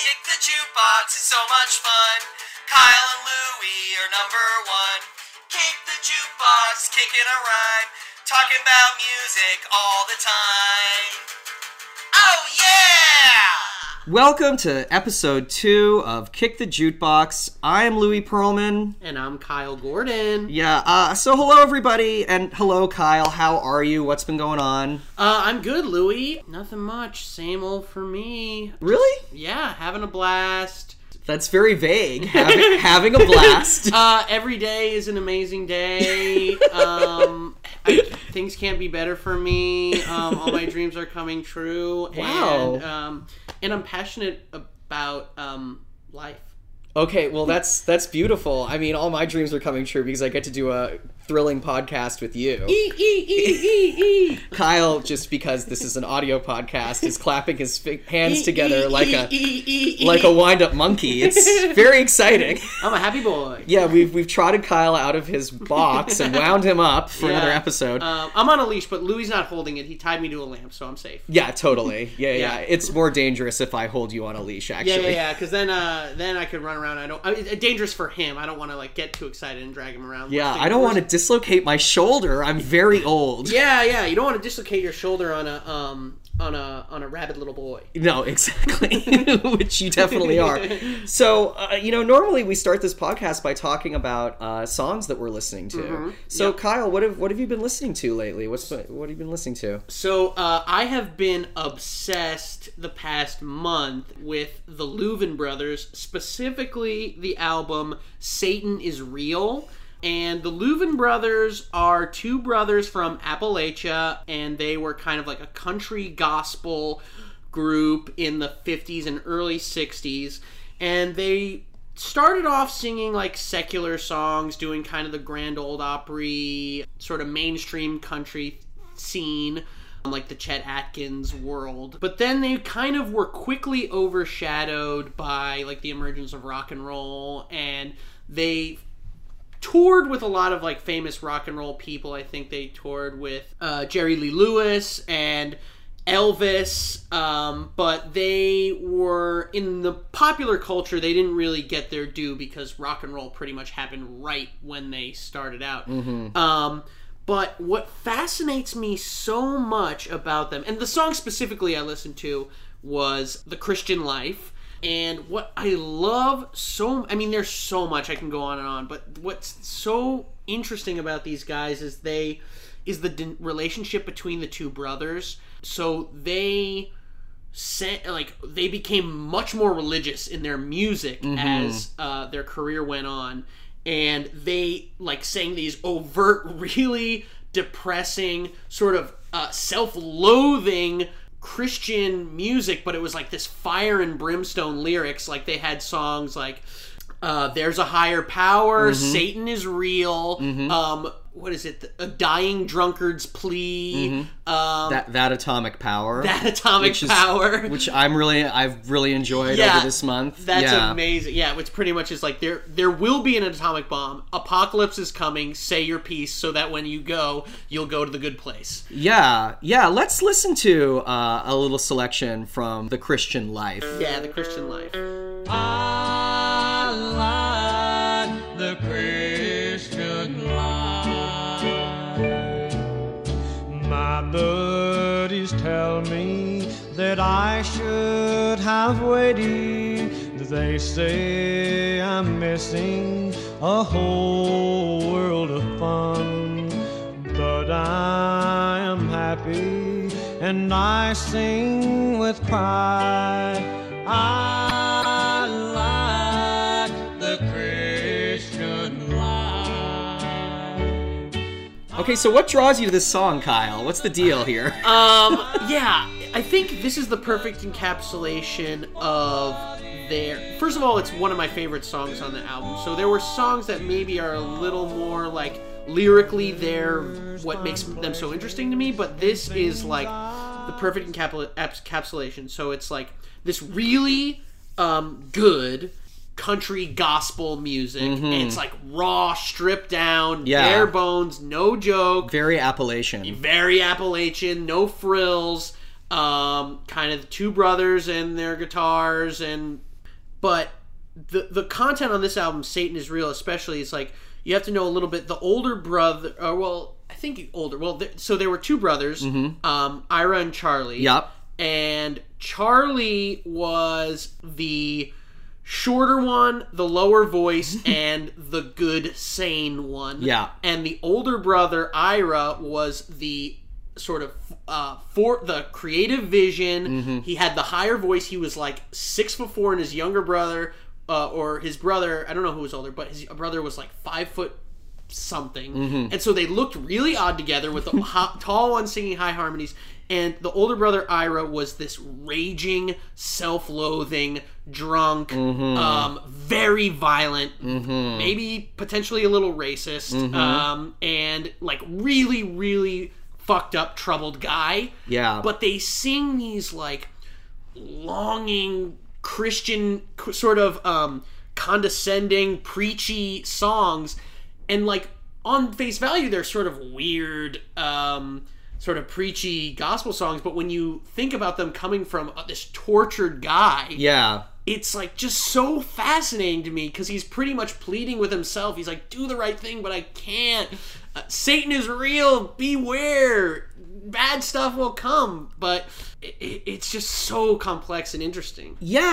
Kick the jukebox is so much fun. Kyle and Louie are number one. Kick the jukebox, kicking a rhyme. Talking about music all the time. Oh yeah! Welcome to episode two of Kick the Jukebox. I'm Louis Pearlman. And I'm Kyle Gordon. Yeah, uh, so hello everybody, and hello Kyle. How are you? What's been going on? Uh, I'm good, Louie. Nothing much. Same old for me. Really? Yeah, having a blast. That's very vague. Having, having a blast. Uh, every day is an amazing day. Um, I, things can't be better for me. Um, all my dreams are coming true. Wow. And, um, and I'm passionate about um, life. Okay, well that's that's beautiful. I mean, all my dreams are coming true because I get to do a thrilling podcast with you. E e e. Kyle, just because this is an audio podcast, is clapping his hands together like a like a wind-up monkey. It's very exciting. I'm a happy boy. Yeah, we've we've trotted Kyle out of his box and wound him up for another episode. Um, I'm on a leash, but Louie's not holding it. He tied me to a lamp, so I'm safe. yeah, totally. Yeah, yeah, Yeah. It's more dangerous if I hold you on a leash. Actually. Yeah, yeah, yeah. Because then, uh, then I could run around. I don't. I mean, dangerous for him. I don't want to like get too excited and drag him around. Yeah, I don't want to dislocate my shoulder. I'm very old. Yeah, yeah. You don't want to dislocate your shoulder on a um on a on a rabid little boy. No, exactly. Which you definitely are. So, uh, you know, normally we start this podcast by talking about uh, songs that we're listening to. So, Yep. Kyle, what have what have you been listening to lately? What's what have you been listening to? So uh, I have been obsessed the past month with the Louvin brothers, specifically the album "Satan Is Real." And the Louvin brothers are two brothers from Appalachia, and they were kind of like a country gospel group in the 50s and early 60s. And they started off singing like secular songs, doing kind of the Grand Ole Opry, sort of mainstream country scene, um, like the Chet Atkins world. But then they kind of were quickly overshadowed by like the emergence of rock and roll, and they toured with a lot of like famous rock and roll people. I think they toured with uh, Jerry Lee Lewis and Elvis, um, but they were in the popular culture. They didn't really get their due because rock and roll pretty much happened right when they started out. Um, but what fascinates me so much about them, and the song specifically I listened to was "The Christian Life." And what I love so, I mean, there's so much I can go on and on, but what's so interesting about these guys is they, is the d- relationship between the two brothers. So they sent, like, they became much more religious in their music as uh, their career went on. And they, like, sang these overt, really depressing, sort of uh, self loathing Christian music, but it was like this fire and brimstone lyrics. Like they had songs like uh, "There's a higher power," "Satan is real," um, what is it? A dying drunkard's plea, um, That that atomic power. that atomic which is- power. which I'm really I've really enjoyed Yeah, over this month. That's yeah. amazing. Yeah, which pretty much is like there there will be an atomic bomb. Apocalypse is coming. Say your piece so that when you go, you'll go to the good place. Yeah, yeah. Let's listen to uh, a little selection from the Christian life. Yeah, the Christian life. I like the Christian buddies tell me that I should have waited. They say I'm missing a whole world of fun. But I am happy and I sing with pride. I Okay, so what draws you to this song, Kyle? What's the deal here? Um, yeah, I think this is the perfect encapsulation of their. First of all, it's one of my favorite songs on the album. So there were songs that maybe are a little more like lyrically they're what makes them so interesting to me, but this is like the perfect encapsulation. So it's like this really um, good country gospel music. And it's like raw, stripped down, Yeah. bare bones, no joke Very Appalachian. very Appalachian, no frills. Um, kind of two brothers and their guitars and but the the content on this album, Satan is Real, especially, is like you have to know a little bit. The older brother, or well, I think older. Well, th- so there were two brothers, um, Ira and Charlie. Yep. And Charlie was the shorter one, the lower voice, and the good, sane one. Yeah. And the older brother, Ira, was the sort of uh, for the creative vision. Mm-hmm. He had the higher voice. He was like six foot four, and his younger brother, uh, or his brother, I don't know who was older, but his brother was like five foot something. Mm-hmm. And so they looked really odd together with the tall one singing high harmonies. And the older brother Ira was this raging, self-loathing, drunk, Mm-hmm. um, very violent, maybe potentially a little racist, Mm-hmm. um, and like really, really fucked up, troubled guy. Yeah. But they sing these like longing Christian sort of um, condescending, preachy songs, and like on face value, they're sort of weird, um, sort of preachy gospel songs. But when you think about them coming from uh, this tortured guy, Yeah. it's like just so fascinating to me because he's pretty much pleading with himself. He's like, "Do the right thing, but I can't. Uh, Satan is real. Beware. Bad stuff will come." But it, it, it's just so complex and interesting. Yeah,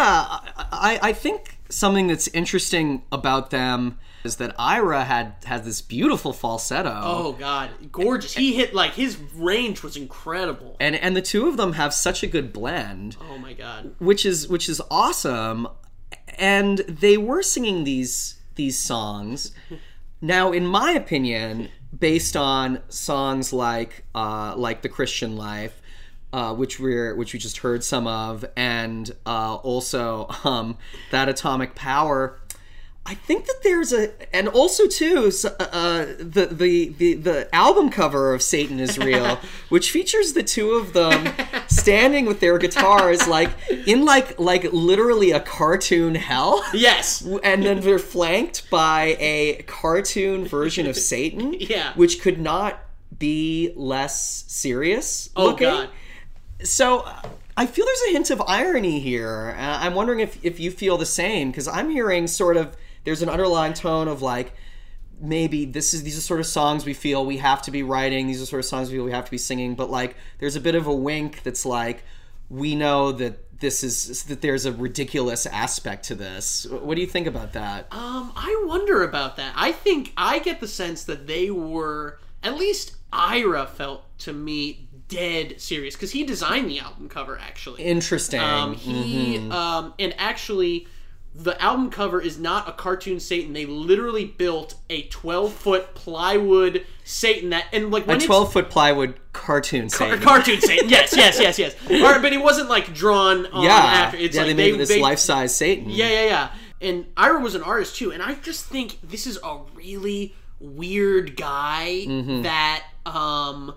I, I think something that's interesting about them is that Ira had had this beautiful falsetto. Oh God, gorgeous! He hit like his range was incredible. And and the two of them have such a good blend, Oh my God. which is which is awesome. And they were singing these these songs. Now, in my opinion, based on songs like uh, like the Christian Life, uh, which we're which we just heard some of, and uh, also um, that Atomic Power. I think that there's a, and also too, uh, the, the the the album cover of Satan is Real, which features the two of them standing with their guitars, like in like like literally a cartoon hell Yes. and then they're flanked by a cartoon version of Satan, Yeah. which could not be less serious. Oh looking. God. So uh, I feel there's a hint of irony here. Uh, I'm wondering if if you feel the same because I'm hearing sort of there's an underlying tone of like maybe this is these are sort of songs we feel we have to be writing these are sort of songs we feel we have to be singing but like there's a bit of a wink that's like we know that this is that there's a ridiculous aspect to this what do you think about that Um, I wonder about that. I think I get the sense that they were at least Ira felt to me dead serious because he designed the album cover actually. interesting Um, he um, and actually, the album cover is not a cartoon Satan. They literally built a twelve foot plywood Satan that and like a when it's 12 foot plywood cartoon Satan. a Satan. cartoon Satan. Yes, yes, yes, yes. Or, but it wasn't like drawn on yeah after. It's yeah like they made this life-size Satan yeah, yeah, yeah. And Ira was an artist too, and I just think this is a really weird guy Mm-hmm. that um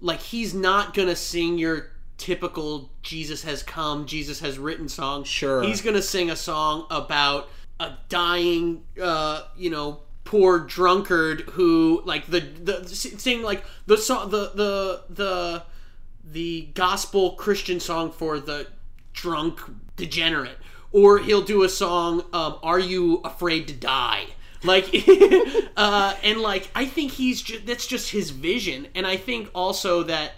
like he's not gonna sing your typical Jesus has come, Jesus has written song. Sure. He's gonna sing a song about a dying uh, you know, poor drunkard who like the the sing like the song the the the the gospel Christian song for the drunk degenerate, or he'll do a song, um, "Are You Afraid to Die?" Like, uh, and like I think he's just that's just his vision, and I think also that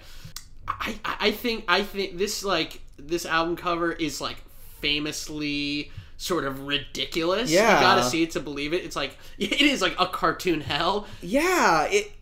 I I think I think this like this album cover is like famously sort of ridiculous. Yeah. you gotta see it to believe it. It's like it is like a cartoon hell. Yeah, it,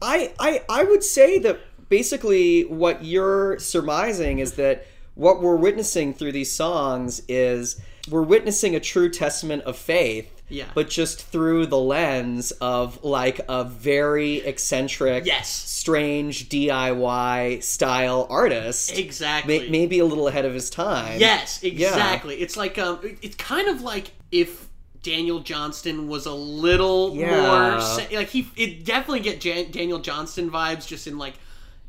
I, I, I would say that basically what you're surmising is that what we're witnessing through these songs is we're witnessing a true testament of faith. Yeah. But just through the lens of like a very eccentric, Yes. strange DIY style artist. Exactly. May- maybe a little ahead of his time. Yes, exactly. It's like um, it's kind of like if Daniel Johnston was a little Yeah. more like he. It definitely get Jan- Daniel Johnston vibes, just in like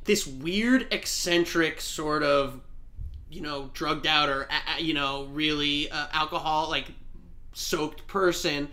this weird, eccentric sort of, you know, drugged out or uh, you know, really uh, alcohol like soaked person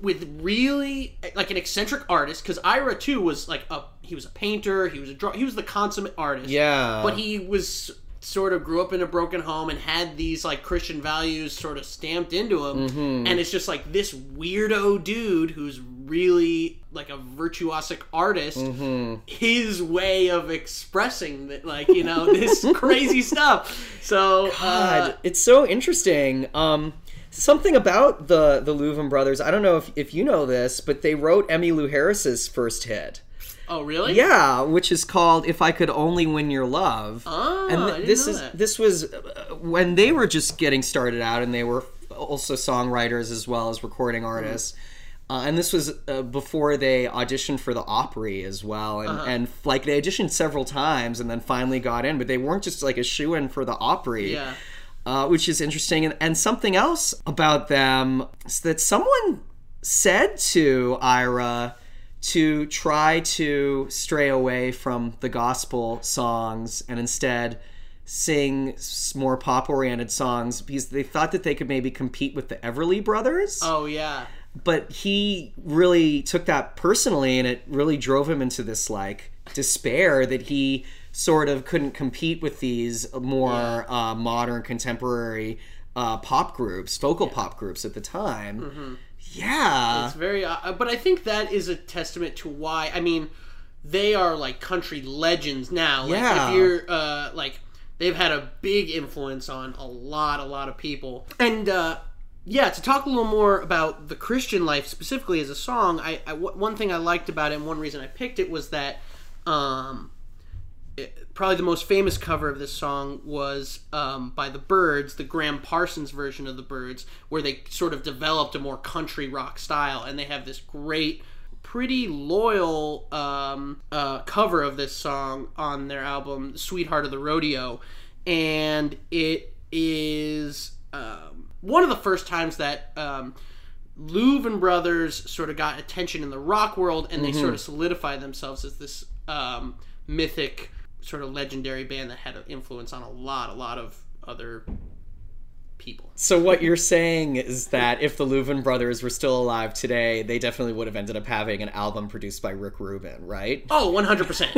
with really like an eccentric artist because Ira too was like a he was a painter he was a draw he was the consummate artist Yeah. but he was sort of grew up in a broken home and had these like Christian values sort of stamped into him, Mm-hmm. and it's just like this weirdo dude who's really like a virtuosic artist. Mm-hmm. His way of expressing that, like you know, this crazy stuff. So, uh, God, it's so interesting. Um, something about the the Louvin brothers. I don't know if if you know this, but they wrote Emmylou Harris's first hit. oh really? Yeah, which is called "If I Could Only Win Your Love." Oh, and th- this is that. this was uh, when they were just getting started out, and they were also songwriters as well as recording Mm-hmm. artists. Uh, and this was uh, before they auditioned for the Opry as well, and, Uh-huh. and like they auditioned several times and then finally got in, but they weren't just like a shoe in for the Opry Yeah. Uh, which is interesting. And, and something else about them is that someone said to Ira to try to stray away from the gospel songs and instead sing more pop oriented songs because they thought that they could maybe compete with the Everly brothers Oh yeah. but he really took that personally and it really drove him into this like despair that he sort of couldn't compete with these more uh, modern contemporary uh, pop groups vocal pop groups at the time yeah It's very, uh, but I think that is a testament to why. I mean, they are like country legends now. Like, Yeah. If you're uh, like, they've had a big influence on a lot, a lot of people. And uh, yeah, to talk a little more about the Christian life specifically as a song, I, I one thing I liked about it, and one reason I picked it was that. Um, it- probably the most famous cover of this song was um, by the Byrds, the Gram Parsons version of the Byrds, where they sort of developed a more country rock style, and they have this great, pretty loyal um, uh, cover of this song on their album "Sweetheart of the Rodeo," and it is um, one of the first times that. Um, Louvin Brothers sort of got attention in the rock world, and they sort of solidified themselves as this um, mythic, sort of legendary band that had an influence on a lot, a lot of other people. so what you're saying is that if the Louvin brothers were still alive today they definitely would have ended up having an album produced by Rick Rubin right Oh, Oh, one hundred percent.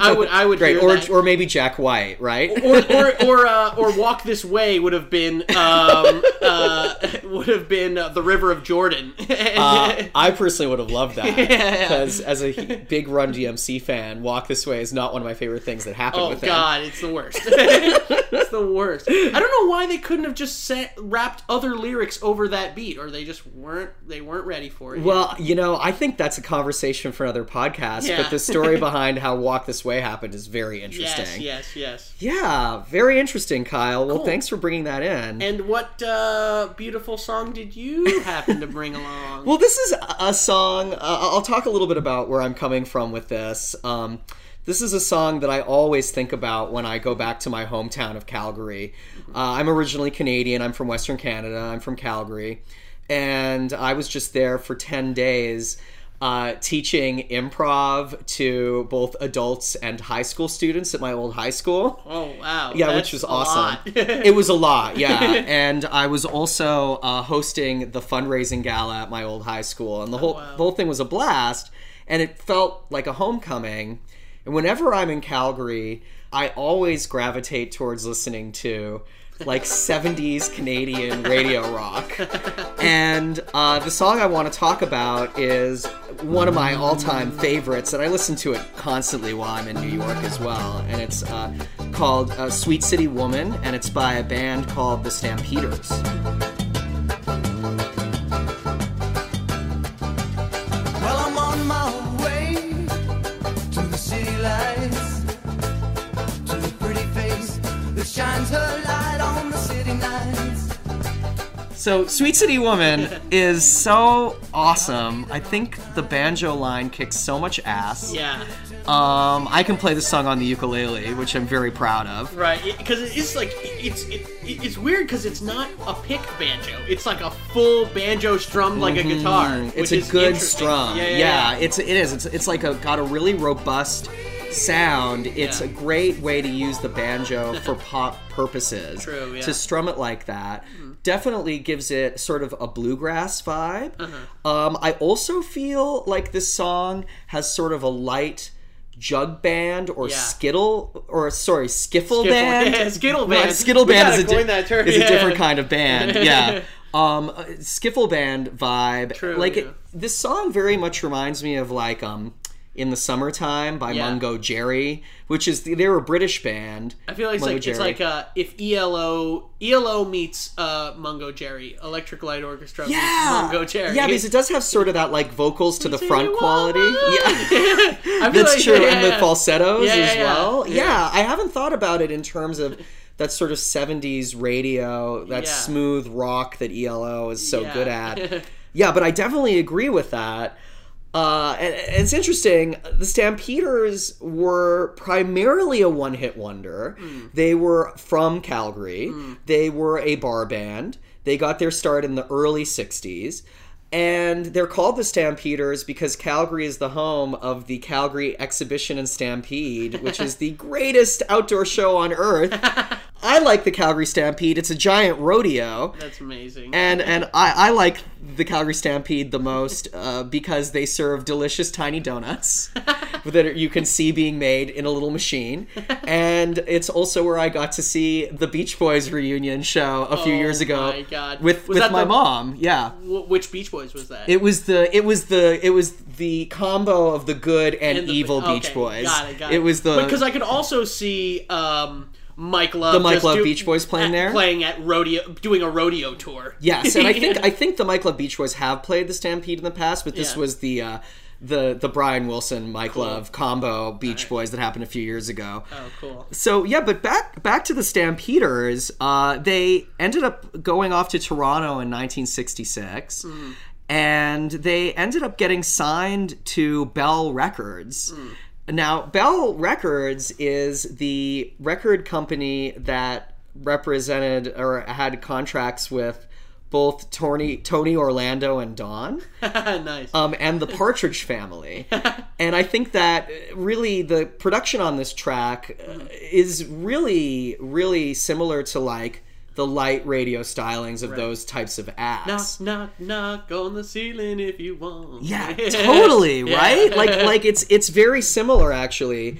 I would, I would great or, that. or maybe Jack White right or or or, uh, or walk this way would have been um, uh, would have been uh, the River of Jordan. Uh, I personally would have loved that because, as a big Run DMC fan, "Walk This Way" is not one of my favorite things that happened Oh with them. God, it's the worst. it's the worst. I don't know why they couldn't have just set, rapped other lyrics over that beat, or they just weren't they weren't ready for it. Well, you know, I think that's a conversation for another podcast. Yeah. But the story behind how "Walk This Way" happened is very interesting. yes, yes. Yeah, very interesting, Kyle. Well, thanks for bringing that in. And what uh, beautiful song did you happen to bring along? Well, this is a song. Uh, I'll talk a little bit about where I'm coming from with this. Um, this is a song that I always think about when I go back to my hometown of Calgary. Uh, I'm originally Canadian. I'm from Western Canada. I'm from Calgary. And I was just there for 10 days uh, teaching improv to both adults and high school students at my old high school. oh wow, Yeah, that's which was awesome. it was a lot, yeah. and I was also uh, hosting the fundraising gala at my old high school, and the whole wow. the whole thing was a blast. And it felt like a homecoming. And whenever I'm in Calgary, I always gravitate towards listening to like 70s Canadian radio rock. And uh, the song I want to talk about is one of my all time favorites, and I listen to it constantly while I'm in New York as well. And it's uh, called uh, Sweet City Woman, and it's by a band called the Stampeders. Shines her light on the city nights. So, Sweet City Woman is so awesome. I think the banjo line kicks so much ass. yeah, Um, I can play the song on the ukulele, which I'm very proud of. right. Because it's like it's it, it's weird because it's not a pick banjo. It's like a full banjo strummed like a guitar. Mm, It's which a is good strum. Yeah, Yeah, yeah, yeah. it's it is. It's it's like a got a really robust sound. It's Yeah. a great way to use the banjo for pop purposes. True, yeah. To strum it like that definitely gives it sort of a bluegrass vibe. Uh-huh. Um, I also feel like this song has sort of a light jug band or Yeah. skittle or sorry skiffle Skiffle- band yeah, skittle band. skittle band is, a, di- is yeah. a different kind of band yeah um uh, skiffle band vibe True, like it, this song very much reminds me of like um in the summertime by Yeah. mungo jerry which is the, they're a british band I feel like it's Mungo like it's like uh, if ELO ELO meets uh, Mungo Jerry, Electric Light Orchestra yeah meets Mungo Jerry. yeah because it does have sort of that like vocals to the front quality yeah That's like- true, yeah, and the falsettos Yeah, as well. Yeah. I haven't thought about it in terms of that sort of '70s radio, that smooth rock that ELO is so good at. yeah, but I definitely agree with that. Uh, and, and it's interesting. The Stampeders were primarily a one-hit wonder. Hmm. They were from Calgary. They were a bar band. They got their start in the early '60s. And they're called the Stampeders because Calgary is the home of the Calgary Exhibition and Stampede, which is the greatest outdoor show on earth. I like the Calgary Stampede. It's a giant rodeo. That's amazing. And and I, I like the Calgary Stampede the most uh, because they serve delicious tiny donuts that you can see being made in a little machine. And it's also where I got to see the Beach Boys reunion show a few Oh years ago my God. with Was with my the- mom. Yeah. Wh- which Beach Boys was that? It was the it was the it was the combo of the good and, And the- evil okay, Beach Boys. Got it. Got it. was the because I could also see um, Mike Love The Mike Love do- Beach Boys playing at- there? playing at rodeo, doing a rodeo tour. Yes, and I think I think the Mike Love Beach Boys have played the Stampede in the past, but this Yeah. was the uh, the the Brian Wilson Mike Love combo Beach Boys that happened a few years ago. Oh, cool. So yeah, but back back to the Stampeders. Uh, they ended up going off to Toronto in 1966, and they ended up getting signed to Bell Records. Now, Bell Records is the record company that represented or had contracts with both Tony Tony Orlando and Dawn nice. um, and the Partridge Family. and I think that really the production on this track uh, is really, really similar to like the light radio stylings of those types of ads. knock, knock, knock on the ceiling if you want. Yeah, totally, Yeah. right? Like, like it's it's very similar actually.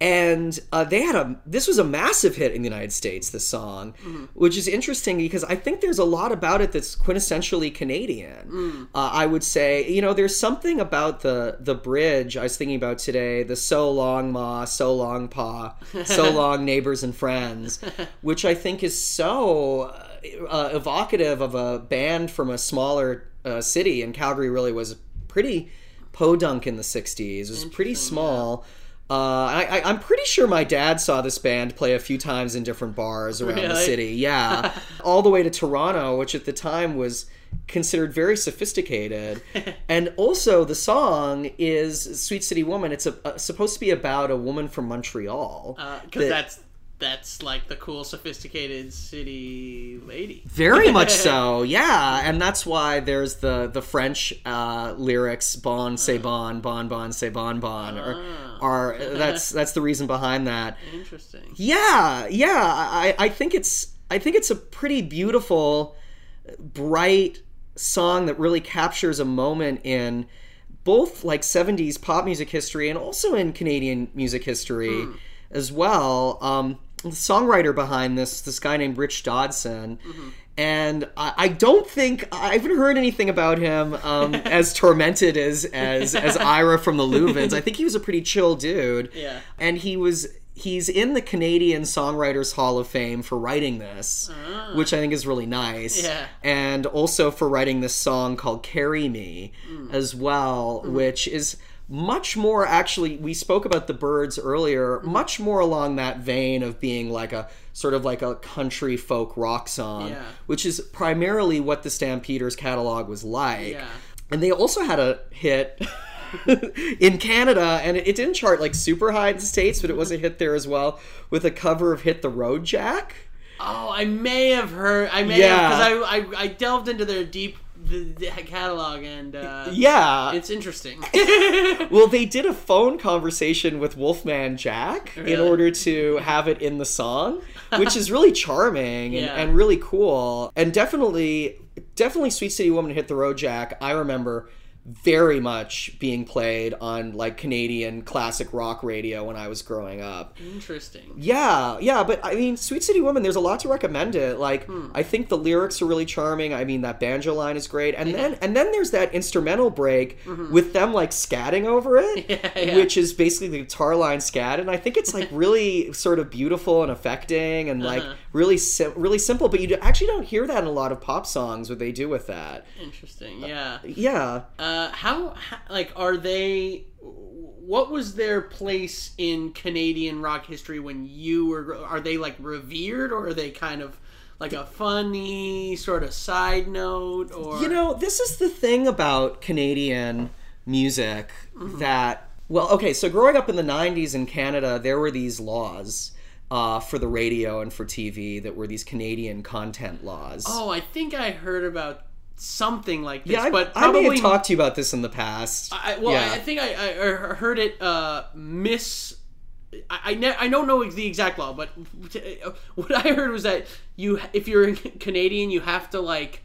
And uh, they had a this was a massive hit in the United States. This song, Mm-hmm. which is interesting because I think there's a lot about it that's quintessentially Canadian. Mm. Uh, I would say, you know, there's something about the the bridge I was thinking about today. The so long ma, so long pa, so long neighbors and friends, which I think is so uh, evocative of a band from a smaller uh, city. And Calgary really was pretty podunk in the 60s. It was pretty small. Uh, I, I, I'm pretty sure my dad saw this band play a few times in different bars around the city. Yeah. All the way to Toronto, which at the time was considered very sophisticated. and also, the song is Sweet City Woman. It's a, uh, supposed to be about a woman from Montreal. Because that- that's that's like the cool, sophisticated city lady. Very much so, yeah, and that's why there's the the French uh, lyrics "bon c'est bon, bon bon c'est bon bon," or are that's that's the reason behind that. Interesting. Yeah, yeah, I I think it's I think it's a pretty beautiful, bright song that really captures a moment in both like 70s pop music history and also in Canadian music history as well. Um, songwriter behind this, this guy named Rich Dodson, and I, I don't think I haven't heard anything about him um, as tormented as as as Ira from the Louvins. I think he was a pretty chill dude. Yeah. and he was he's in the Canadian Songwriters Hall of Fame for writing this, ah. which I think is really nice. Yeah. And also for writing this song called Carry Me mm. as well, mm-hmm. which is much more actually we spoke about the Byrds earlier mm-hmm. much more along that vein of being like a sort of like a country folk rock song Yeah. which is primarily what the stampeders catalog was like Yeah. and they also had a hit in Canada, and it, didn't chart like super high in the states, but it was a hit there as well with a cover of "Hit the Road Jack." Oh, I may have heard. I may Yeah. have because I, I I delved into their deep the, the catalog and uh, Yeah, it's interesting. well, they did a phone conversation with Wolfman Jack in order to have it in the song, which is really charming and, Yeah. and really cool, and definitely, definitely, "Sweet City Woman" hit the road, Jack. I remember very much being played on like Canadian classic rock radio when I was growing up. Interesting. Yeah, yeah, but I mean, Sweet City Woman, there's a lot to recommend it. Like, Hmm. I think the lyrics are really charming. I mean, that banjo line is great, and then and then there's that instrumental break with them like scatting over it, Mm-hmm. Yeah, yeah. which is basically the guitar line scat, and I think it's like really sort of beautiful and affecting, and like Uh-huh. really sim- really simple. But you actually don't hear that in a lot of pop songs. What they do with that, Interesting. Yeah. yeah. Uh, how, how like are they? What was their place in Canadian rock history when you were? Are they like revered, or are they kind of like a funny sort of side note? Or You know, this is the thing about Canadian music that, well, okay, so growing up in the 90s in Canada, there were these laws uh, for the radio and for TV that were these Canadian content laws. oh, I think I heard about something like this, yeah, I, but I probably may have talked to you about this in the past. I, well, yeah. I think I, I I heard it uh, miss. I I, ne- I don't know the exact law, but what I heard was that you, if you're Canadian, you have to like,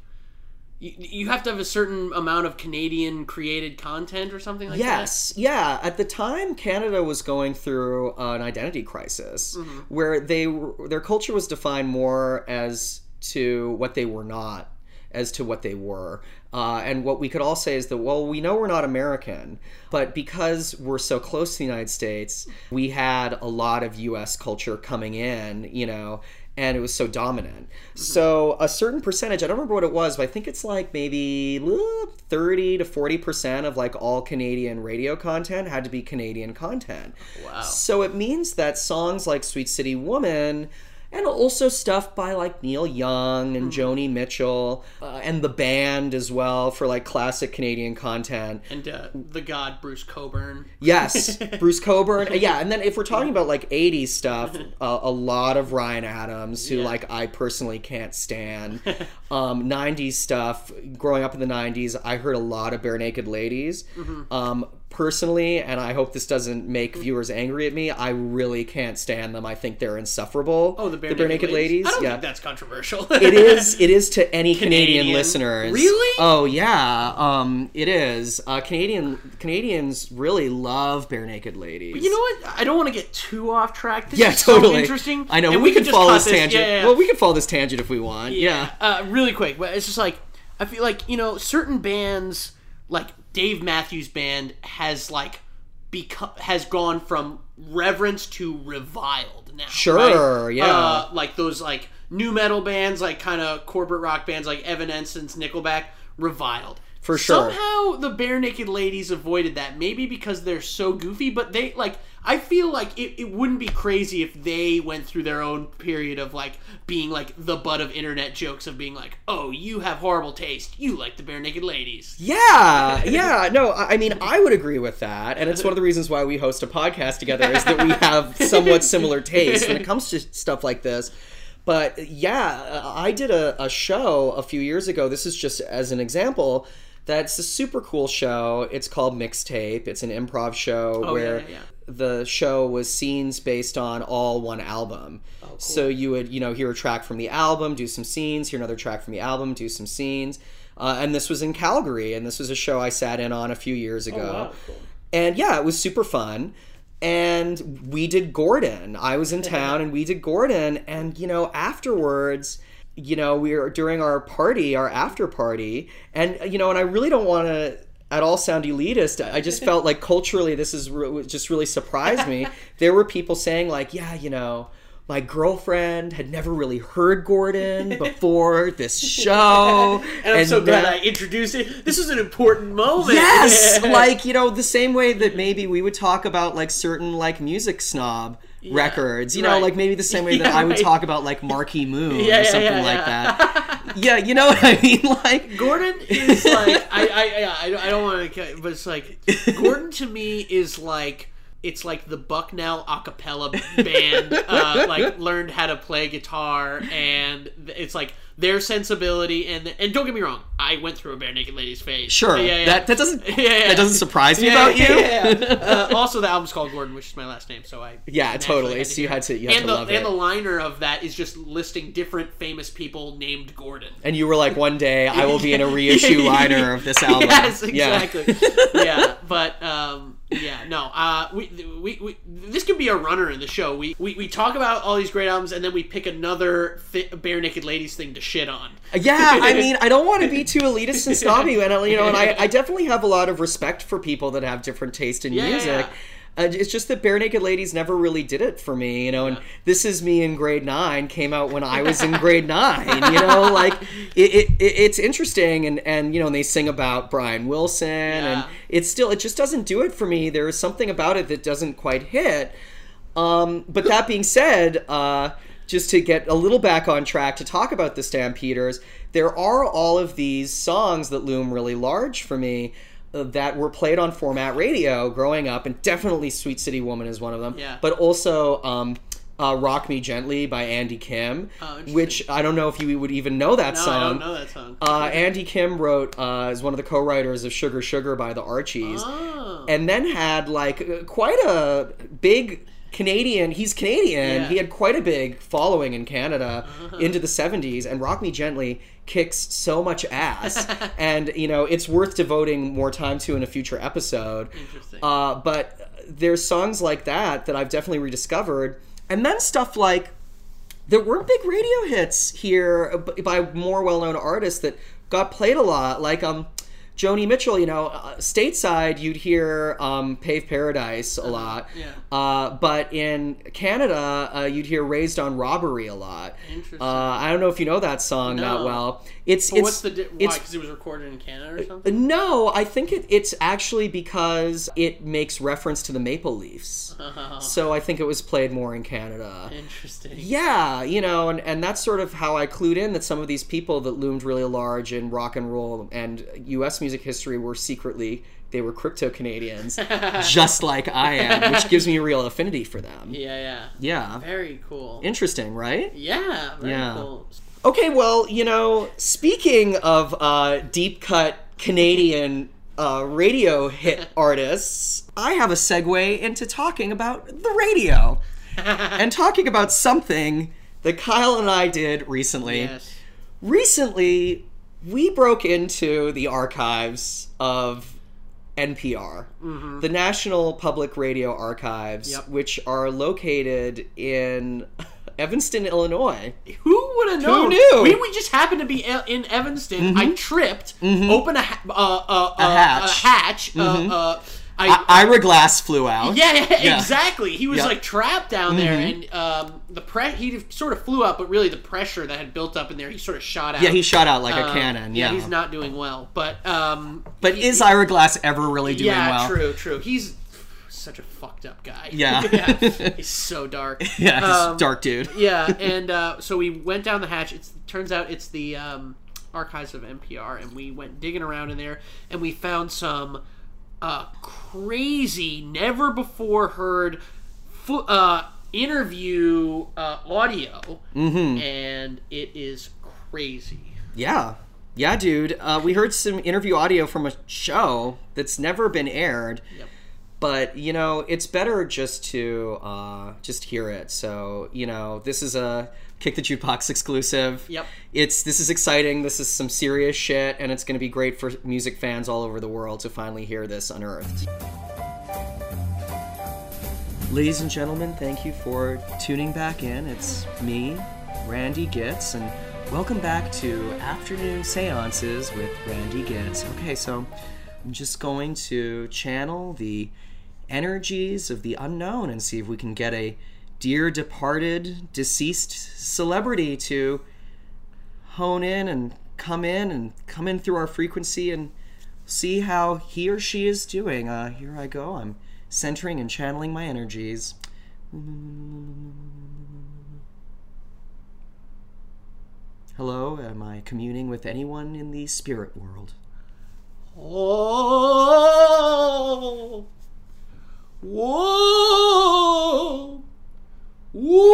you, you have to have a certain amount of Canadian created content or something like that. Yes, yeah. At the time, Canada was going through an identity crisis Mm-hmm. where they were- their culture was defined more as to what they were not, as to what they were. Uh, and what we could all say is that, well, we know we're not American, but because we're so close to the United States, we had a lot of U.S. culture coming in, you know, and it was so dominant. So a certain percentage, I don't remember what it was, but I think it's like maybe uh, 30 to 40% of like all Canadian radio content had to be Canadian content. Wow. So it means that songs like Sweet City Woman and also stuff by like Neil Young and Joni Mitchell uh, and the band as well for like classic Canadian content. And uh, the god Bruce Cockburn. Yes, Bruce Cockburn. Yeah, and then if we're talking about like 80s stuff, uh, a lot of Bryan Adams, who Yeah. like I personally can't stand. Um, 90s stuff, growing up in the 90s, I heard a lot of Barenaked Ladies. Mm-hmm. Um, personally, and I hope this doesn't make viewers angry at me, I really can't stand them. I think they're insufferable. Oh, the Bare, Naked, Ladies. I don't yeah. think that's controversial. it is it is to any Canadian, Canadian? listeners. Really? Oh yeah, um, it is. Uh, Canadian Canadians really love Barenaked Ladies. You know what? I don't want to get too off track. This Yeah, is so totally. interesting. I know And we, can can just follow cut this tangent. Yeah, yeah. Well, we can follow this tangent if we want. Yeah. Uh, really quick, but it's just like I feel like you know certain bands, like Dave Matthews Band, has like become has gone from reverence to reviled now. Sure, right? yeah. Uh, like those like nu metal bands, like kind of corporate rock bands, like Evanescence, Nickelback, reviled. For sure. Somehow the Barenaked Ladies avoided that. Maybe because they're so goofy, but they like. I feel like it, it wouldn't be crazy if they went through their own period of like being like the butt of internet jokes of being like, "Oh, you have horrible taste. You like the Barenaked Ladies." Yeah, yeah, no, I I mean, I would agree with that, and it's one of the reasons why we host a podcast together is that we have somewhat similar tastes when it comes to stuff like this. But yeah, I did a, a show a few years ago. This is just as an example. That's a super cool show. It's called Mixtape. It's an improv show where Oh, yeah, yeah. the show was scenes based on all one album. Oh, So you would, you know, hear a track from the album, do some scenes, hear another track from the album, do some scenes. Uh, and this was in Calgary, and this was a show I sat in on a few years ago. Oh, wow, cool. And yeah, it was super fun. And we did Gordon. I was in town and we did Gordon. And, you know, afterwards, you know, we were during our party, our after party. And, you know, and I really don't want to at all sound elitist. I just felt like culturally this is re- just really surprised me. There were people saying, like, yeah, you know, my girlfriend had never really heard Gordon before this show. And I'm so glad I introduced it. This is an important moment. Yes, like you know, the same way that maybe we would talk about like certain like music snob records. You know, right. like maybe the same way that Yeah, I would right. talk about like Marquee Moon Yeah, or yeah, something yeah, like yeah. that. yeah, you know what I mean? Like, Gordon is like I I I, I don't want to, but it's like Gordon to me is like it's like the Bucknell a cappella band uh, like learned how to play guitar and it's like their sensibility and and don't get me wrong I went through a bare naked lady's phase Sure. yeah, yeah. That that doesn't Yeah, yeah. that doesn't surprise me Yeah, about you. yeah, yeah. Uh, also, the album's called Gordon, which is my last name, so I Yeah, totally. had So you had to- you had and to the, love and it. the liner of that is just listing different famous people named Gordon. And you were like, one day I will be in a reissue liner of this album. Yes, Yeah. exactly. Yeah, but um, yeah, no. Uh, we, we, we this could be a runner in the show. We, we we talk about all these great albums, and then we pick another thi- Barenaked Ladies thing to shit on. Yeah, I mean, I don't want to be too elitist and snobby, and you know, and I, I definitely have a lot of respect for people that have different taste in Yeah, music. yeah. It's just that Barenaked Ladies never really did it for me, you know. And this is me in grade nine came out when I was in grade nine, you know. Like it, it, it it's interesting, and and you know, and they sing about Brian Wilson, and Yeah. it's still it just doesn't do it for me. There is something about it that doesn't quite hit. Um, but that being said, uh, just to get a little back on track to talk about the Stampeders, there are all of these songs that loom really large for me that were played on format radio growing up, and definitely Sweet City Woman is one of them. Yeah. But also um, uh, Rock Me Gently by Andy Kim, Oh, which I don't know if you would even know that No, song. I don't know that song. Uh, Andy Kim wrote uh, is one of the co-writers of Sugar Sugar by the Archies oh. and then had like uh, quite a big Canadian. He's Canadian. Yeah. Uh-huh. He had quite a big following in Canada into the 70s, and Rock Me Gently kicks so much ass. and, you know, it's worth devoting more time to in a future episode. Interesting. Uh, but there's songs like that that I've definitely rediscovered. And then stuff like there weren't big radio hits here by more well-known artists that got played a lot like um Joni Mitchell, you know, uh, stateside you'd hear um, "Pave Paradise" a lot, Uh-huh. yeah. uh, but in Canada uh, you'd hear "Raised on Robbery" a lot. Interesting. Uh, I don't know if you know that song that well. It's But it's what's the di- why? it's Because it was recorded in Canada or something. no, I think it, it's actually because it makes reference to the Maple Leafs. Oh, So I think it was played more in Canada. interesting. Yeah, you know, and, and that's sort of how I clued in that some of these people that loomed really large in rock and roll and U.S. music history were secretly they were crypto Canadians, just like I am, which gives me a real affinity for them. Yeah, yeah. Yeah, Very cool. interesting, right? yeah, very Yeah. cool. Okay, well, you know, speaking of uh, deep cut Canadian uh, radio hit artists, I have a segue into talking about the radio and talking about something that Kyle and I did recently. Yes. Recently, we broke into the archives of NPR, the National Public Radio Archives, Yep. which are located in Evanston, Illinois. Who would have known? knew? Mm-hmm. We, we just happened to be in Evanston. I tripped, opened a, ha- uh, uh, uh, hatch. Mm-hmm. A hatch. I, Ira Glass flew out. yeah, yeah, Yeah. exactly. He was Yeah. Mm-hmm. like trapped down there, and um, the pre- he sort of flew up, but really the pressure that had built up in there, he sort of shot out. Yeah, he shot out like a Um, cannon. Yeah, he's not doing well. But um, But is Ira Glass ever really doing yeah, well? Yeah, true, true. He's such a fucked up guy. Yeah. he's so dark. Yeah, he's Um, a dark dude. yeah, and uh, so we went down the hatch. It turns out it's the um, archives of NPR, and we went digging around in there, and we found some uh, crazy, never before heard fu- uh, interview uh, audio, Mm-hmm. and it is crazy. Yeah. Yeah, dude. Uh, we heard some interview audio from a show that's never been aired. Yep. But you know, it's better just to uh, just hear it. So you know, this is a Kick the Jukebox exclusive. Yep. It's this is exciting. This is some serious shit, and it's going to be great for music fans all over the world to finally hear this unearthed. Ladies and gentlemen, thank you for tuning back in. It's me, Randy Gitz, and welcome back to Afternoon Seances with Randy Gitz. Okay, so I'm just going to channel the energies of the unknown and see if we can get a dear departed, deceased celebrity to hone in and come in and come in through our frequency and see how he or she is doing. Uh, here I go. I'm centering and channeling my energies. Hello, am I communing with anyone in the spirit world? Oh, Whoa. Whoa.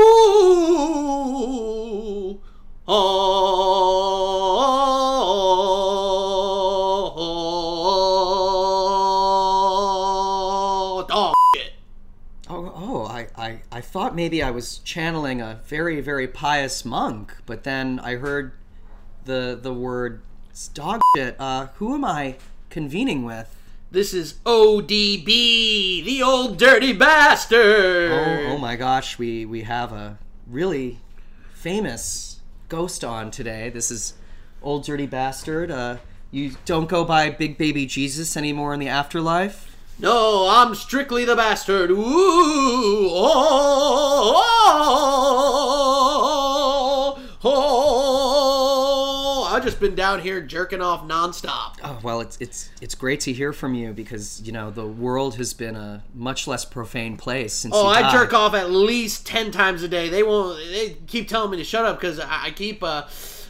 Oh. Dog. Oh, oh I, I, I thought maybe I was channeling a very, very pious monk, but then I heard the the word dog shit. Uh, who am I convening with? This is ODB, the old dirty bastard. Oh, oh my gosh, we, we have a really famous ghost on today. This is Old Dirty Bastard. Uh, you don't go by Big Baby Jesus anymore in the afterlife? No, I'm strictly the bastard. Ooh, oh, oh, been down here jerking off nonstop. Oh, well, it's it's it's great to hear from you because you know the world has been a much less profane place since. Oh, I died. jerk off at least ten times a day. They won't. They keep telling me to shut up because I, I keep. Uh,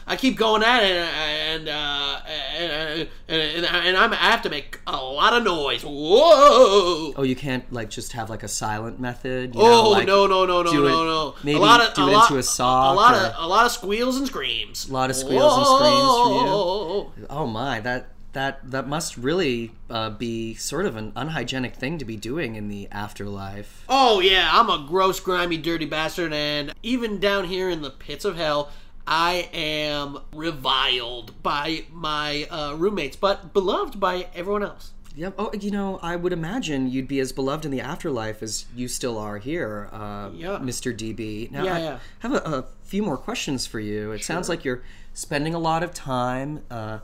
I keep going at it, and uh, and, and, and, and I'm, I have to make a lot of noise. Whoa! Oh, you can't like just have like a silent method. You know, Oh like, no no no no no no! maybe a lot of do a it lot, into a sock A lot or- of a lot of squeals and screams. A lot of squeals and screams for you. Oh my, that that that must really uh, be sort of an unhygienic thing to be doing in the afterlife. Oh yeah, I'm a gross, grimy, dirty bastard, and even down here in the pits of hell, I am reviled by my uh, roommates, but beloved by everyone else. Yep. Oh, you know, I would imagine you'd be as beloved in the afterlife as you still are here, uh, Yeah. Mr. DB. Now, Yeah, I yeah. have a, a few more questions for you. It sounds like you're spending a lot of time uh,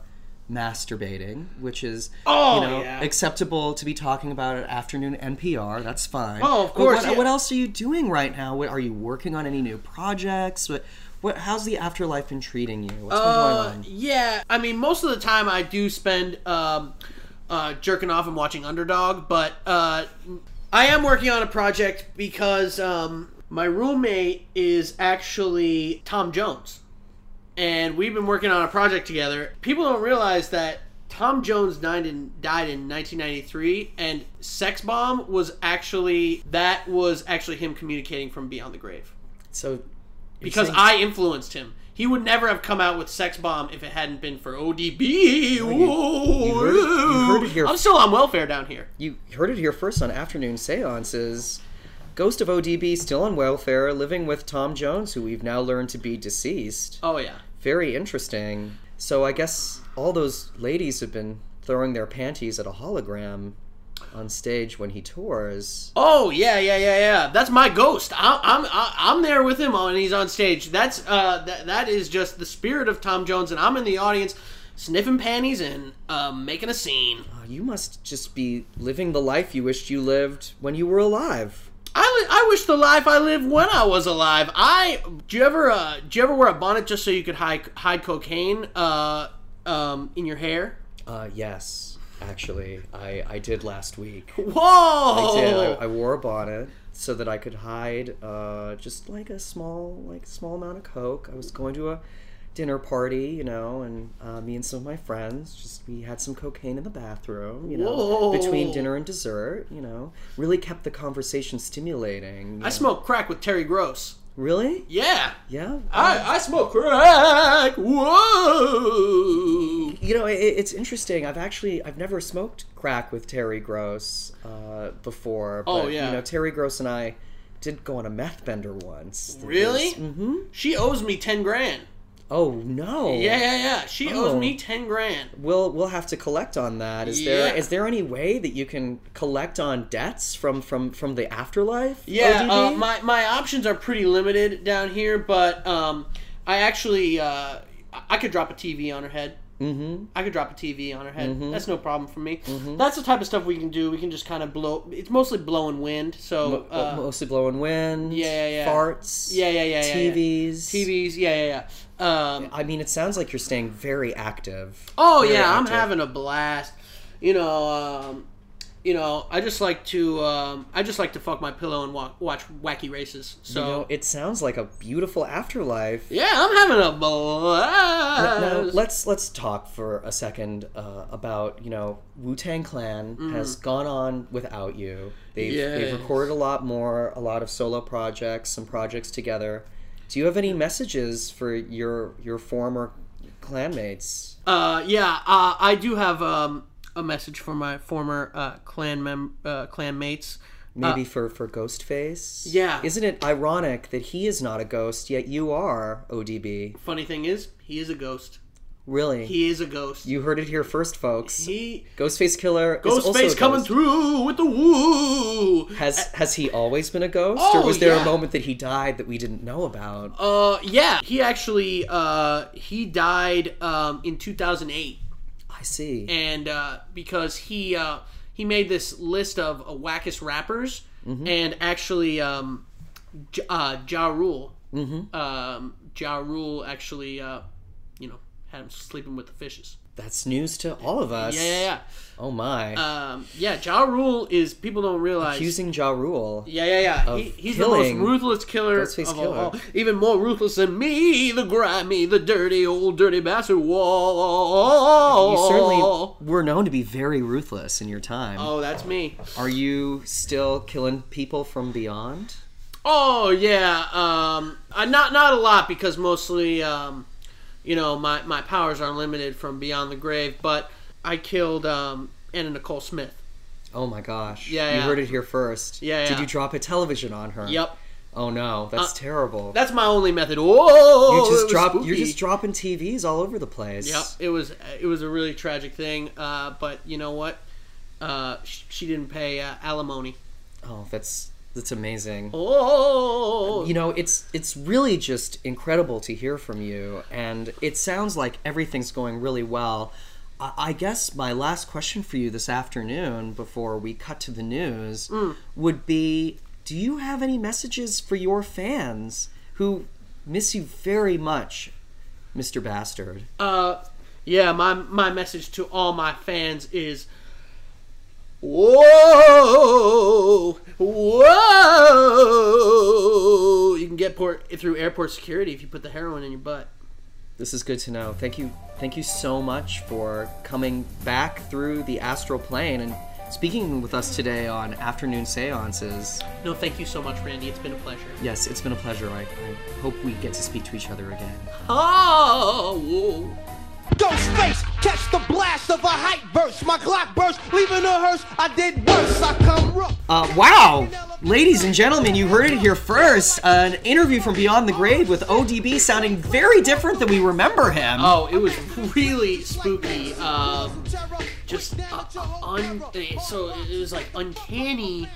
masturbating, which is Oh, you know yeah. acceptable to be talking about at afternoon NPR. That's fine. Oh, of course, What, yeah. what else are you doing right now? What, are you working on any new projects? What, what? How's the afterlife been treating you? What's been Uh, going on? yeah, I mean, most of the time I do spend um, uh, jerking off and watching Underdog, but uh, I am working on a project because um, my roommate is actually Tom Jones, and we've been working on a project together. People don't realize that. Tom Jones died in died in 1993, and Sex Bomb was actually that was actually him communicating from beyond the grave So because I influenced him. He would never have come out with Sex Bomb if it hadn't been for ODB. Whoa. you heard it- you heard it here. I'm still on welfare down here. You heard it here first on Afternoon Seances. Ghost of ODB still on welfare, living with Tom Jones, who we've now learned to be deceased. Oh yeah. Very interesting. So I guess all those ladies have been throwing their panties at a hologram on stage when he tours. Oh yeah, yeah, yeah, yeah. That's my ghost. I, I'm I'm there with him when he's on stage. That's uh that, that is just the spirit of Tom Jones, and I'm in the audience sniffing panties and um, making a scene. Uh, you must just be living the life you wished you lived when you were alive. I, li- I wish the life I lived when I was alive. I do you ever uh, do you ever wear a bonnet just so you could hide hide cocaine uh, um, in your hair? Uh, yes, actually, I, I did last week. Whoa! I did. I, I wore a bonnet so that I could hide uh, just like a small, like small amount of coke. I was going to a dinner party, you know, and uh, me and some of my friends just we had some cocaine in the bathroom, you know, Whoa. between dinner and dessert. You know, really kept the conversation stimulating. I know. smoke crack with Terry Gross. Really? Yeah. Yeah. I, I smoke crack. Whoa. You know, it, it's interesting. I've actually I've never smoked crack with Terry Gross uh, before. But, Oh, yeah. You know, Terry Gross and I did go on a meth bender once. Really? Mm-hmm. She owes me ten grand. Oh no. Yeah, yeah, yeah. She owes Oh. me ten grand. We'll we'll have to collect on that. Is there Yeah. is there any way that you can collect on debts from from from the afterlife? Yeah, uh, my my options are pretty limited down here, but um, I actually uh, I could drop a TV on her head. Mm-hmm. I could drop a TV on her head. That's no problem for me. That's the type of stuff we can do. We can just kind of blow. It's mostly blowing wind. So uh, mostly blowing wind. yeah, yeah, yeah. Farts. yeah, yeah, yeah, yeah, yeah. TVs. TVs. Yeah, yeah, yeah. Um, I mean, it sounds like you're staying very active. oh Very yeah, I'm having a blast. You know, um, you know, I just like to um, I just like to fuck my pillow and wa- watch wacky races. So You know, it sounds like a beautiful afterlife. yeah, I'm having a blast. Now, let's let's talk for a second uh, about you know Wu Tang Clan has gone on without you. They've they've recorded a lot more, a lot of solo projects, some projects together. Do you have any messages for your your former clanmates? Uh, yeah, uh, I do have um, a message for my former uh, clan mem- uh, clan mates. Maybe for for Ghostface. yeah. Isn't it ironic that he is not a ghost yet you are ODB? Funny thing is, he is a ghost. Really? He is a ghost. you heard it here first, folks. he Ghostface Killah. is also a Ghostface coming through with the woo. Has has he always been a ghost, Oh, or was there yeah. a moment that he died that we didn't know about? Uh, yeah, he actually uh he died um in 2008, I see. and uh because he uh he made this list of uh, wackest rappers, Mm-hmm. and actually um J- uh Ja Rule, Mm-hmm. um Ja Rule actually uh you know had him sleeping with the fishes. That's news to all of us. Yeah, yeah, yeah. Oh my. yeah. Um, yeah, Ja Rule is people don't realize. Accusing Ja Rule. Yeah, yeah, yeah. He, he's the most ruthless killer of Killer. all. Even more ruthless than me, the grimy, the dirty old dirty bastard. Whoa. You certainly were known to be very ruthless in your time. Oh, that's me. Are you still killing people from beyond? Oh yeah. Um, uh, not not a lot because mostly, um, you know, my my powers are limited from beyond the grave. But I killed um, Anna Nicole Smith. Oh my gosh. Yeah, You yeah. heard it here first. Yeah, Did yeah. you drop a television on her? Yep. Oh no, that's Uh, terrible. That's my only method. Whoa. you just drop you're just dropping TVs all over the place. Yep, it was it was a really tragic thing. Uh, but you know what? Uh, sh- she didn't pay uh, alimony. Oh, that's that's amazing. Oh, You know, it's it's really just incredible to hear from you, and it sounds like everything's going really well. I, I guess my last question for you this afternoon, before we cut to the news, would be: Do you have any messages for your fans who miss you very much, Mister Bastard? uh, yeah. My my message to all my fans is. Whoa! Whoa! You can get port through airport security if you put the heroin in your butt. This is good to know. Thank you, thank you so much for coming back through the astral plane and speaking with us today on afternoon seances. No, thank you so much, Randy. It's been a pleasure. Yes, it's been a pleasure. I, I hope we get to speak to each other again. Oh! whoa. Ghostface, catch the blast of a hype verse. My Glock burst, leaving a hearse. I did worse. I come rough. Uh, wow! Ladies and gentlemen, you heard it here first. An interview from Beyond the Grave with ODB sounding very different than we remember him. Oh, it was really spooky. Um, just uh, uh, un- so it was like uncanny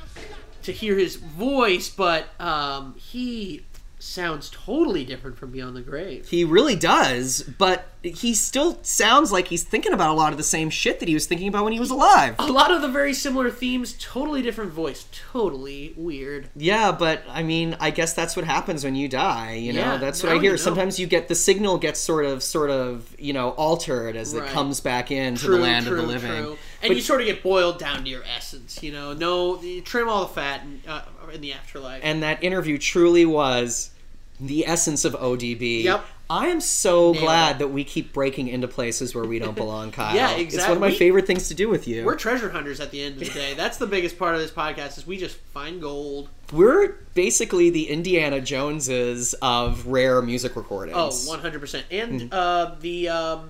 to hear his voice, but um, he sounds totally different from Beyond the Grave. He really does, but he still sounds like he's thinking about a lot of the same shit that he was thinking about when he was alive. A lot of the very similar themes, totally different voice, totally weird. Yeah, but I mean, I guess that's what happens when you die. You know, Yeah, that's what I hear. you know. Sometimes you get the signal gets sort of, sort of, you know, altered as Right. it comes back into the land true, of the living. true. And But- you sort of get boiled down to your essence, you know. No, you trim all the fat in, uh, in the afterlife. and that interview truly was the essence of ODB. Yep. I am so Nailed glad it. that we keep breaking into places where we don't belong, Kyle. Yeah, exactly. It's one of my We- favorite things to do with you. We're treasure hunters at the end of the day. That's the biggest part of this podcast is we just find gold. We're basically the Indiana Joneses of rare music recordings. Oh, recordings. 100%. And Mm-hmm. uh, the um,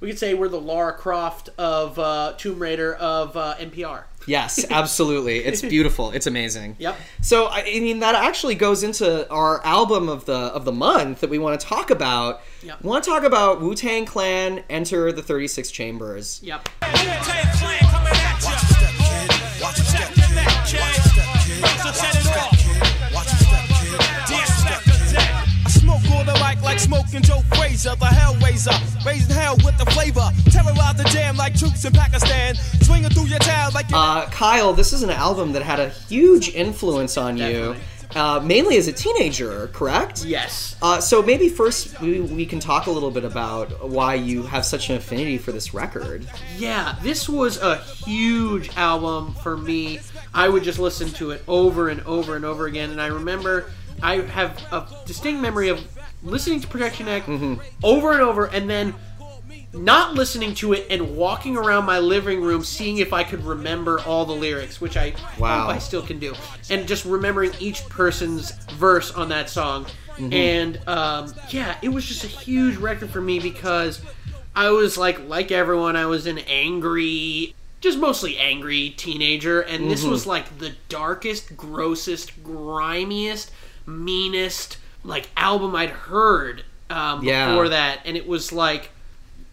we could say we're the Lara Croft of uh, Tomb Raider of uh, NPR. Yes, absolutely. It's beautiful. It's amazing. Yep. So I I mean that actually goes into our album of the of the month that we want to talk about. Yep. We want to talk about Wu Tang Clan Enter the Thirty Six Chambers. Yep. Smoking Joe Frazier, the Hellraiser, raising hell with the flavor, terrorize the jam like troops in Pakistan, swinging through your town like Uh, Kyle, this is an album that had a huge influence on you, Definitely. uh, mainly as a teenager, correct? Yes. Uh, so maybe first we, we can talk a little bit about why you have such an affinity for this record. Yeah, this was a huge album for me. I would just listen to it over and over and over again, and I remember I have a distinct memory of listening to Protect Ya Neck mm-hmm. over and over, and then not listening to it and walking around my living room seeing if I could remember all the lyrics, which I Wow. hope I still can do, and just remembering each person's verse on that song. Mm-hmm. And um, yeah, it was just a huge record for me because I was like, like everyone, I was an angry, just mostly angry teenager, and this mm-hmm. was like the darkest, grossest, grimiest, meanest like album I'd heard um, Yeah. before that, and it was like.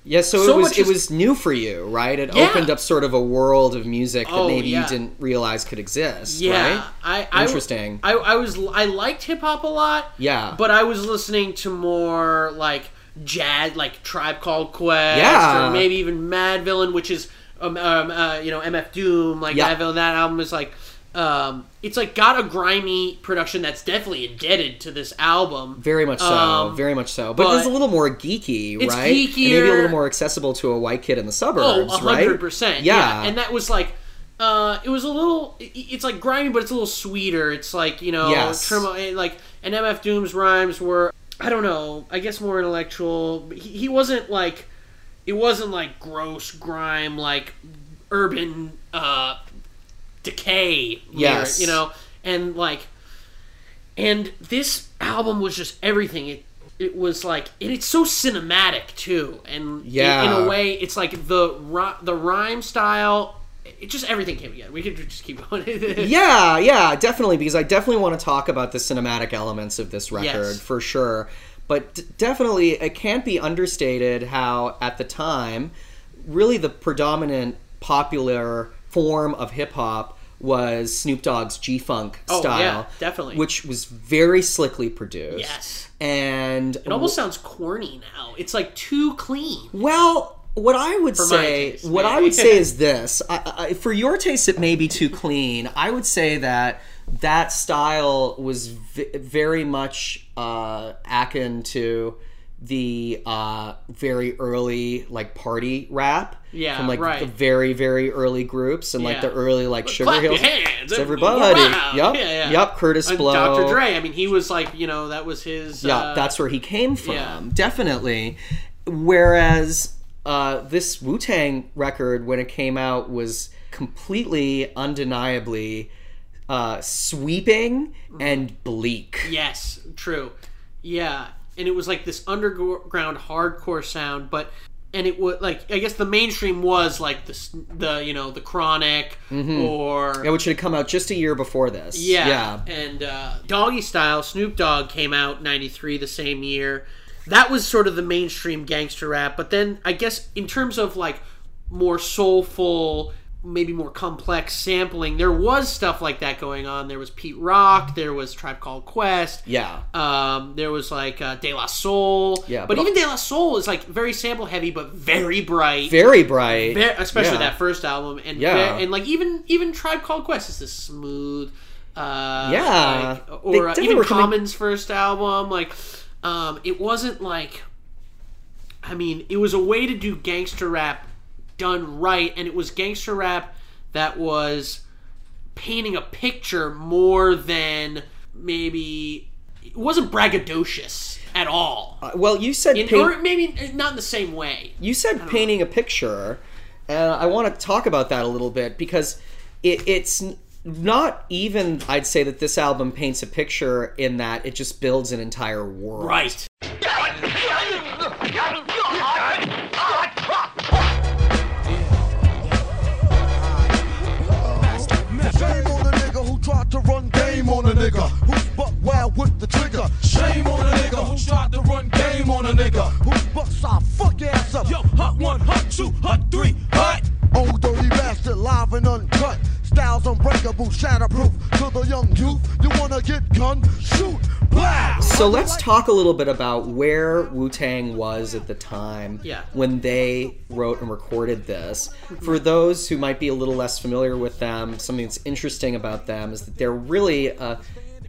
Yeah, so, So it was it is- was new for you, right? It Yeah. opened up sort of a world of music that Oh, maybe yeah. you didn't realize could exist, Yeah, right? I, I Interesting. I, I was I liked hip hop a lot. Yeah. but I was listening to more like jazz, like Tribe Called Quest, Yeah. or maybe even Madvillain, which is um, um uh, you know MF Doom, like Yeah. Madvillain. That album is like. Um, it's like got a grimy production that's definitely indebted to this album. Very much so, Um, very much so. But, but- it's a little more geeky, It's right? And maybe a little more accessible to a white kid in the Oh, suburbs, a right? hundred percent. Yeah. Yeah, and that was like, uh, it was a little. It's like grimy, but it's a little sweeter. It's like you know, Yes. trim, eh, like and MF Doom's rhymes were, I don't know, I guess more intellectual. He, he wasn't like, it wasn't like gross grime, like urban uh, decay. lyric, Yes. you know, and like, and this album was just everything. It it was like and it's so cinematic too, and Yeah. in, in a way, it's like the the rhyme style. It just everything came together. We could just keep going. Yeah, yeah, definitely, because I definitely want to talk about the cinematic elements of this record Yes. for sure. But d- definitely, it can't be understated how, at the time, really the predominant popular form of hip hop was Snoop Dogg's G Funk Oh, style. yeah, definitely. Which was very slickly produced. Yes. And It almost sounds corny now. It's like too clean. Well, what I would my say, taste, what I would say is this: I, I, for your taste, it may be too clean. I would say that that style was v- very much uh, akin to the uh, very early like party rap. Yeah, from like right. the very very early groups and like the early like Sugar Clap Hill. hands, everybody. everybody. Wow. Yep. Yeah, yeah. Yep. Curtis And Blow. Dr. Dre. I mean, he was like, you know, that was his. Yeah, uh, that's where he came from. yeah. Definitely. Whereas uh, this Wu Tang record, when it came out, was completely, undeniably uh, sweeping and bleak. Yes, true. Yeah, and it was like this underground hardcore sound, but and it was like I guess the mainstream was like the the you know the Chronic or Yeah, which had come out just a year before this. yeah, Yeah. and uh, Doggy Style Snoop Dogg came out '93 the same year. That was sort of the mainstream gangster rap, but then I guess in terms of like more soulful. Maybe more complex sampling. There was stuff like that going on. There was Pete Rock. There was Tribe Called Quest. Yeah. Um, there was like uh, De La Soul. Yeah, but, but- even De La Soul is like very sample heavy, but very bright. Very bright. Especially Yeah. that first album, and Yeah. and like even even Tribe Called Quest is this smooth. Uh, Yeah. like, or uh, even coming- Common's first album, like um, it wasn't like. I mean, it was a way to do gangster rap done right, and it was gangster rap that was painting a picture more than maybe it wasn't braggadocious at all. Uh, well, you said In, paint- or maybe not in the same way. you said painting a picture, and I want to talk about that a little bit because it, it's not even. I'd say that this album paints a picture in that it just builds an entire world. Right. Shame on a nigga who tried to run game on a nigga. Who's buck side fuck ass up. Yo, hot one, hot two, hot three, hot. Old dirty bastard, live and uncut. Styles unbreakable, shatterproof. To the young youth, you wanna get gun? Shoot, blah. So let's talk a little bit about where Wu Tang was at the time Yeah. when they wrote and recorded this. For those who might be a little less familiar with them, something that's interesting about them is that they're really a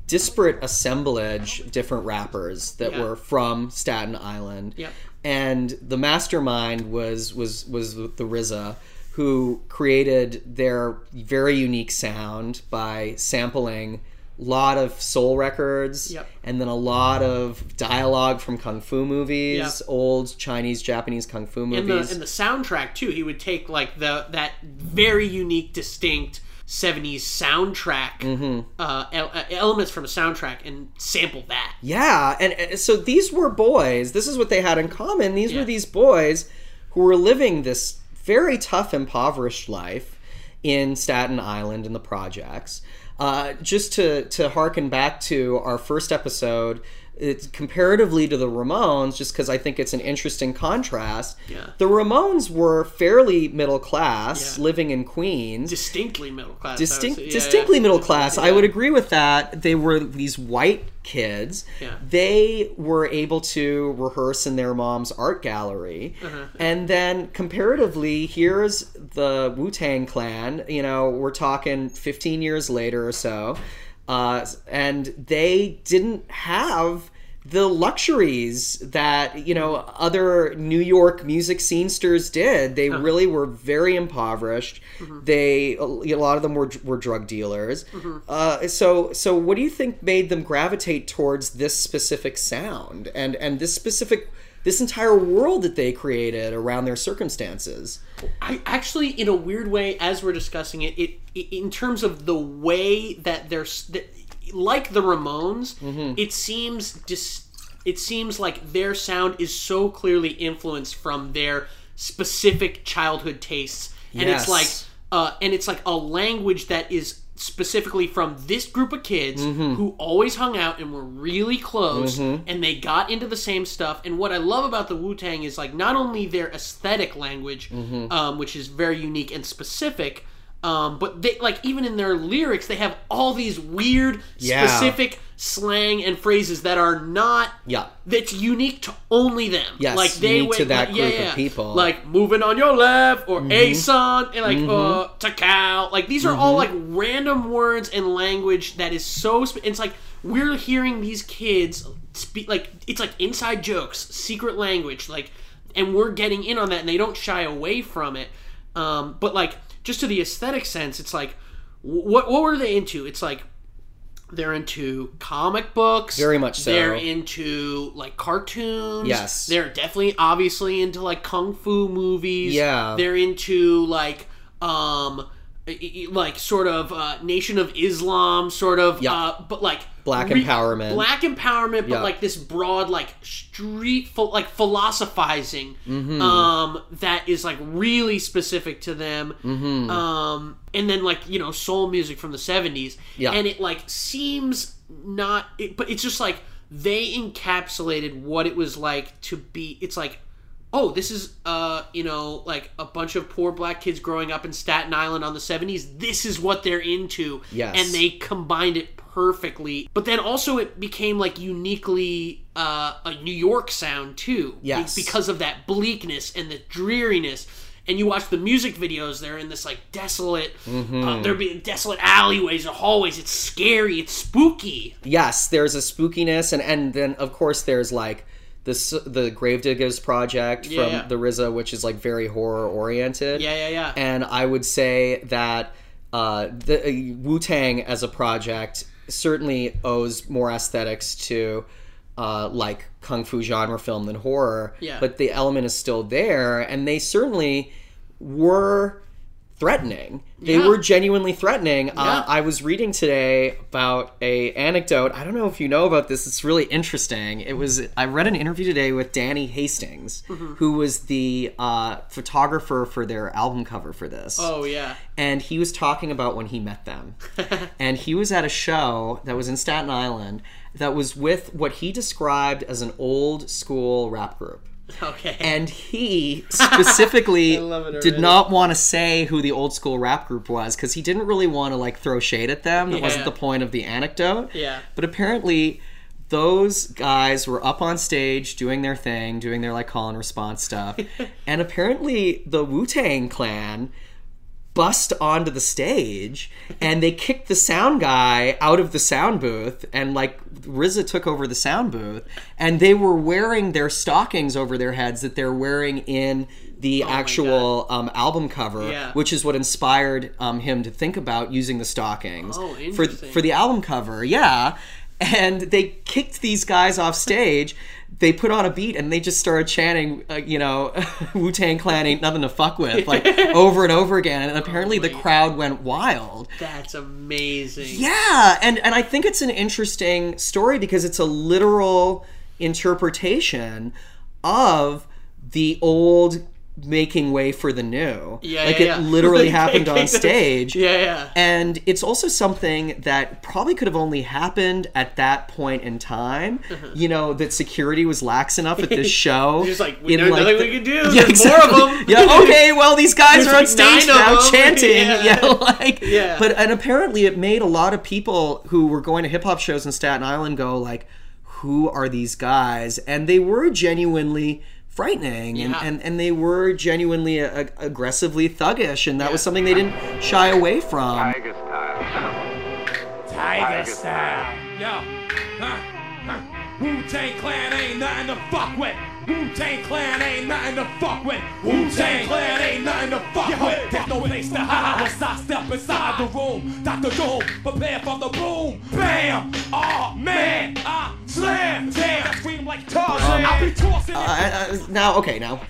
disparate assemblage different rappers that Yeah. were from Staten Island. Yep. And the mastermind was was was the RZA who created their very unique sound by sampling a lot of soul records, Yep. and then a lot of dialogue from kung fu movies, Yep. old Chinese, Japanese kung fu and the movies. and the soundtrack too. He would take like the that very unique, distinct '70s soundtrack Mm-hmm. uh, uh, elements from a soundtrack and sample that. Yeah, and, and so these were boys. This is what they had in common. These Yeah. were these boys who were living this very tough, impoverished life in Staten Island in the projects. Uh, just to to harken back to our first episode, it's comparatively to the Ramones, just because I think it's an interesting contrast. Yeah. The Ramones were fairly middle class, Yeah. living in Queens Distinctly middle class. Distinct. Yeah, distinctly yeah. middle class. I would agree with that. They were these white kids. Yeah. They were able to rehearse in their mom's art gallery, Uh-huh. and then comparatively, here's the Wu Tang Clan. You know, we're talking 15 years later or so, uh, and they didn't have the luxuries that you know other New York music scenesters did. They really were very impoverished. They a lot of them were were drug dealers. Uh, so so what do you think made them gravitate towards this specific sound and and this specific this entire world that they created around their circumstances? I actually, in a weird way, as we're discussing it, it, it in terms of the way that they're that, like the Ramones, Mm-hmm. it seems dis, it seems like their sound is so clearly influenced from their specific childhood tastes, and it's like uh, and it's like a language that is specifically from this group of kids Mm-hmm. who always hung out and were really close and they got into the same stuff and what i love about the wu-tang is like not only their aesthetic language Mm-hmm. um, which is very unique and specific um, but they like even in their lyrics they have all these weird Yeah. specific slang and phrases that are not Yeah. that's unique to only them. Yes, like they unique to that like, yeah, group of people. Mm-hmm. like moving on your left or a son and like uh takao. Like these are all like random words and language that is so sp- it's like we're hearing these kids speak like it's like inside jokes secret language like and we're getting in on that and they don't shy away from it. Um but like just to the aesthetic sense it's like what what were they into? It's like they're into comic books Very much so. they're into like cartoons Yes. they're definitely obviously into like kung fu movies Yeah. they're into like um like sort of uh, nation of islam sort of Yeah. uh but like Black empowerment. black empowerment but Yeah. like this broad like street ph- like philosophizing Mm-hmm. um that is like really specific to them Mm-hmm. um and then like you know soul music from the 70s Yeah. and it like seems not it, but it's just like they encapsulated what it was like to be it's like oh this is uh you know like a bunch of poor black kids growing up in staten island on the 70s this is what they're into. Yes. and they combined it perfectly. But then also it became like uniquely uh, a new york sound too. Yes. because of that bleakness and the dreariness. And you watch the music videos they're in this like desolate Mm-hmm. uh, they're being desolate alleyways or hallways. It's scary. It's spooky. Yes, there's a spookiness, and and then of course there's like this the Gravediggaz project Yeah, from yeah. the RZA, which is like very horror oriented. yeah yeah yeah And I would say that uh, the uh, Wu Tang as a project certainly owes more aesthetics to uh, like kung fu genre film than horror. Yeah. But the element is still there, and they certainly were threatening. They Yeah. were genuinely threatening. Yeah. Uh, I was reading today about a anecdote. I don't know if you know about this. It's really interesting. It was I read an interview today with Danny Hastings, Mm-hmm. who was the uh, photographer for their album cover for this oh yeah and he was talking about when he met them. and he was at a show that was in Staten Island that was with what he described as an old school rap group. okay And he specifically did not want to say who the old school rap group was because he didn't really want to like throw shade at them. That wasn't the point of the anecdote. Yeah. But apparently those guys were up on stage doing their thing, doing their like call and response stuff. and apparently the Wu Tang clan bust onto the stage and they kicked the sound guy out of the sound booth and like RZA took over the sound booth and they were wearing their stockings over their heads that they're wearing in the actual um, album cover, Oh Yeah. which is what inspired um, him to think about using the stockings Oh, for for the album cover. Yeah, and they kicked these guys off stage. They put on a beat and they just started chanting, uh, you know, Wu Tang Clan ain't nothing to fuck with, like over and over again. And apparently the my crowd went wild. That's amazing. Yeah, and and I think it's an interesting story because it's a literal interpretation of the old making way for the new. Yeah, like yeah, it yeah. literally Like, happened on stage. Yeah, yeah. And it's also something that probably could have only happened at that point in time. You know, that security was lax enough at this show. Uh-huh. Just like, we in, know nothing the- we can do. Yeah, There's more of them. Yeah, okay, well, these guys There's are on like stage now chanting. Yeah. Yeah, like, Yeah. But, and apparently it made a lot of people who were going to hip hop shows in Staten Island go, like, who are these guys? And they were genuinely frightening and, Yeah. and, and they were genuinely uh, aggressively thuggish and that was something they didn't shy away from Tiger style. Tiger style. Yo, huh, huh. Wu Tang Clan ain't nothing to fuck with. Wu Tang Clan ain't nothing to fuck with. Wu Tang Clan ain't nothing to fuck with. There's no place to hide once I step inside the room. Dr. Doom, prepare for the boom. Bam! Oh man, I slam. Damn, I scream like Tarzan. Um, I'll be tossing it. I- I- now okay now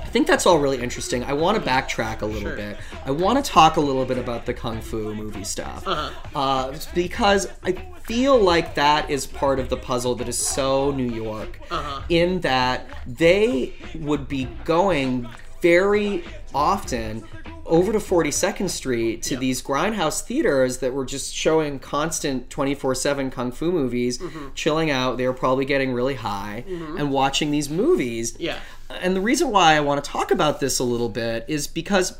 i think that's all really interesting. I want to mm-hmm. backtrack a little bit. I want to talk a little bit about the kung fu movie stuff. Uh-huh. Uh, because i feel like that is part of the puzzle that is so new york uh-huh. in that they would be going very often over to 42nd Street to these grindhouse theaters that were just showing constant 24/7 kung fu movies, mm-hmm. chilling out. They were probably getting really high mm-hmm. and watching these movies. Yeah. And the reason why I want to talk about this a little bit is because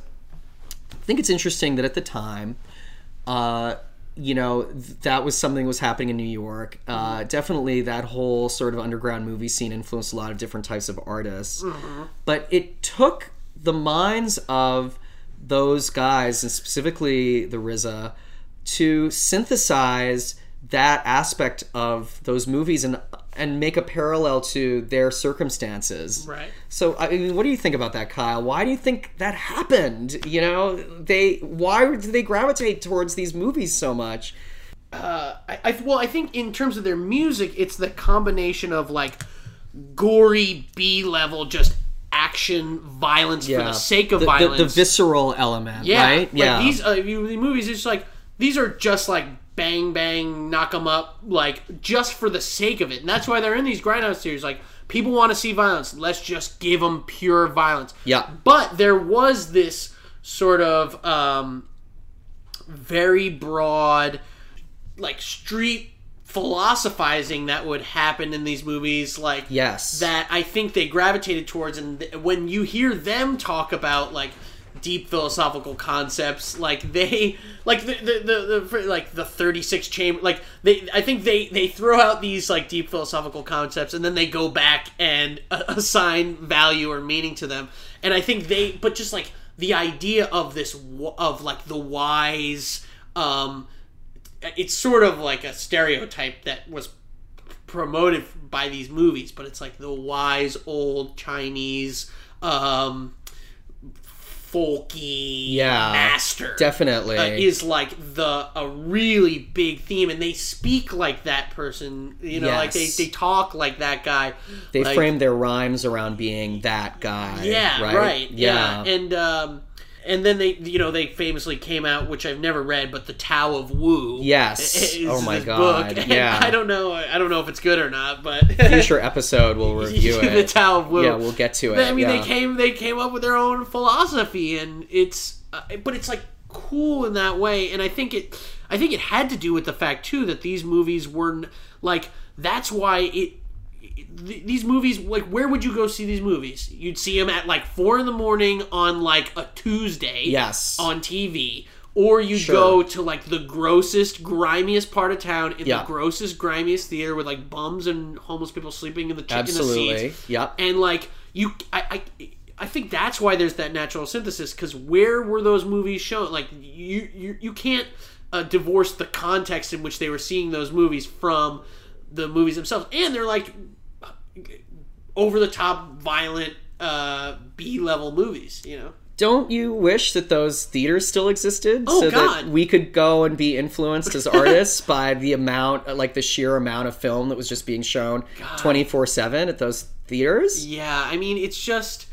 I think it's interesting that at the time, uh, you know, that was something that was happening in New York. Uh, definitely, that whole sort of underground movie scene influenced a lot of different types of artists. But it took the minds of those guys, and specifically the RZA, to synthesize that aspect of those movies and and make a parallel to their circumstances. Right. So I mean, what do you think about that, Kyle? Why do you think that happened? You know, they why did they gravitate towards these movies so much? I, I well, I think in terms of their music, it's the combination of like gory B level, just action violence for the sake of the, the- violence. the, visceral element, yeah, right? Like these uh, the movies, it's like these are just like bang bang, knock them up, like just for the sake of it, and that's why they're in these grindhouse series. Like people want to see violence, let's just give them pure violence. Yeah. But there was this sort of um, very broad, like street philosophizing that would happen in these movies, like Yes. that I think they gravitated towards. And th- when you hear them talk about like deep philosophical concepts, like they like the the, the, the like the thirty six chamber, like they I think they they throw out these like deep philosophical concepts and then they go back and uh, assign value or meaning to them. And I think they, but just like the idea of this of like the wise. um it's sort of like a stereotype that was promoted by these movies, but it's like the wise old Chinese um folky Yeah, master definitely. uh, is like the a really big theme and they speak like that person you know like they, they talk like that guy They like, frame their rhymes around being that guy. yeah right. right, Yeah. yeah. and um and then they you know they famously came out which i've never read but the tao of wu Yes. Oh my God, book. yeah. i don't know i don't know if it's good or not but Future episode we'll review it. the Tao of Wu. Yeah, we'll get to it. I mean, yeah. they came they came up with their own philosophy, and it's uh, but it's like cool in that way. And I think it I think it had to do with the fact too that these movies were like that's why it. Th- These movies, like, where would you go see these movies? You'd see them at like four in the morning on like a Tuesday, Yes. on TV, or you'd Sure. go to like the grossest, grimiest part of town in Yeah. the grossest, grimiest theater with like bums and homeless people sleeping in the, ch- in the Absolutely. seats Yep. and like you I, I I think that's why there's that natural synthesis. Because where were those movies shown? Like you, you, you can't uh, divorce the context in which they were seeing those movies from the movies themselves, and they're like over the top, violent uh, B level movies. You know. Don't you wish that those theaters still existed Oh, so God. that we could go and be influenced as artists by the amount, like the sheer amount of film that was just being shown twenty four seven at those theaters? Yeah, I mean, it's just.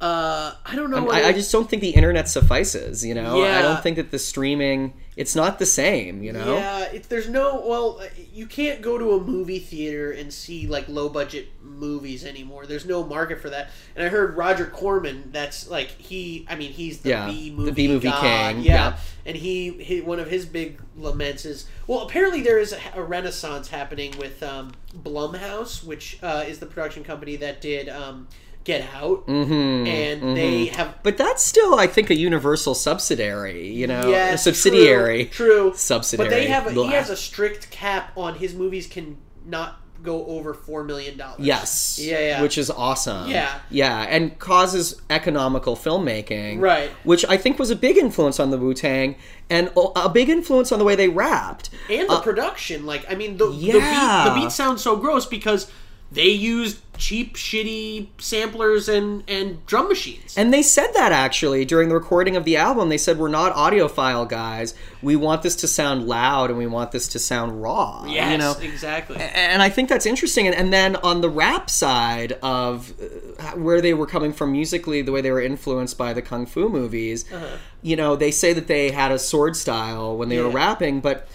Uh, I don't know. I, I just don't think the internet suffices. You know, I don't think that the streaming it's not the same. You know, Yeah, it, there's no well, uh, you can't go to a movie theater and see like low budget movies anymore. There's no market for that. And I heard Roger Corman. That's like he. I mean, he's the Yeah, B the movie B-movie king, Yeah. yeah. and he, he one of his big laments is well, apparently there is a, a renaissance happening with um, Blumhouse, which uh, is the production company that did um, Get Out, Mm-hmm, and they have but that's still, I think, a universal subsidiary. You know, yeah, a subsidiary. True, true. Subsidiary. But they have a, he has a strict cap on his movies can not go over four million dollars. Yes. Yeah, yeah. Which is awesome. Yeah. Yeah, and causes economical filmmaking. Right. Which I think was a big influence on the Wu Tang and a big influence on the way they rapped. and the production. Like, I mean, the the, beat, the beat sounds so gross because they used cheap, shitty samplers and and drum machines. And they said that actually during the recording of the album. They said, We're not audiophile guys. We want this to sound loud and we want this to sound raw. yes, You know? exactly. and I think that's interesting. And, and then on the rap side of uh, where they were coming from musically, the way they were influenced by the kung fu movies, Uh-huh. you know, they say that they had a sword style when they were rapping, but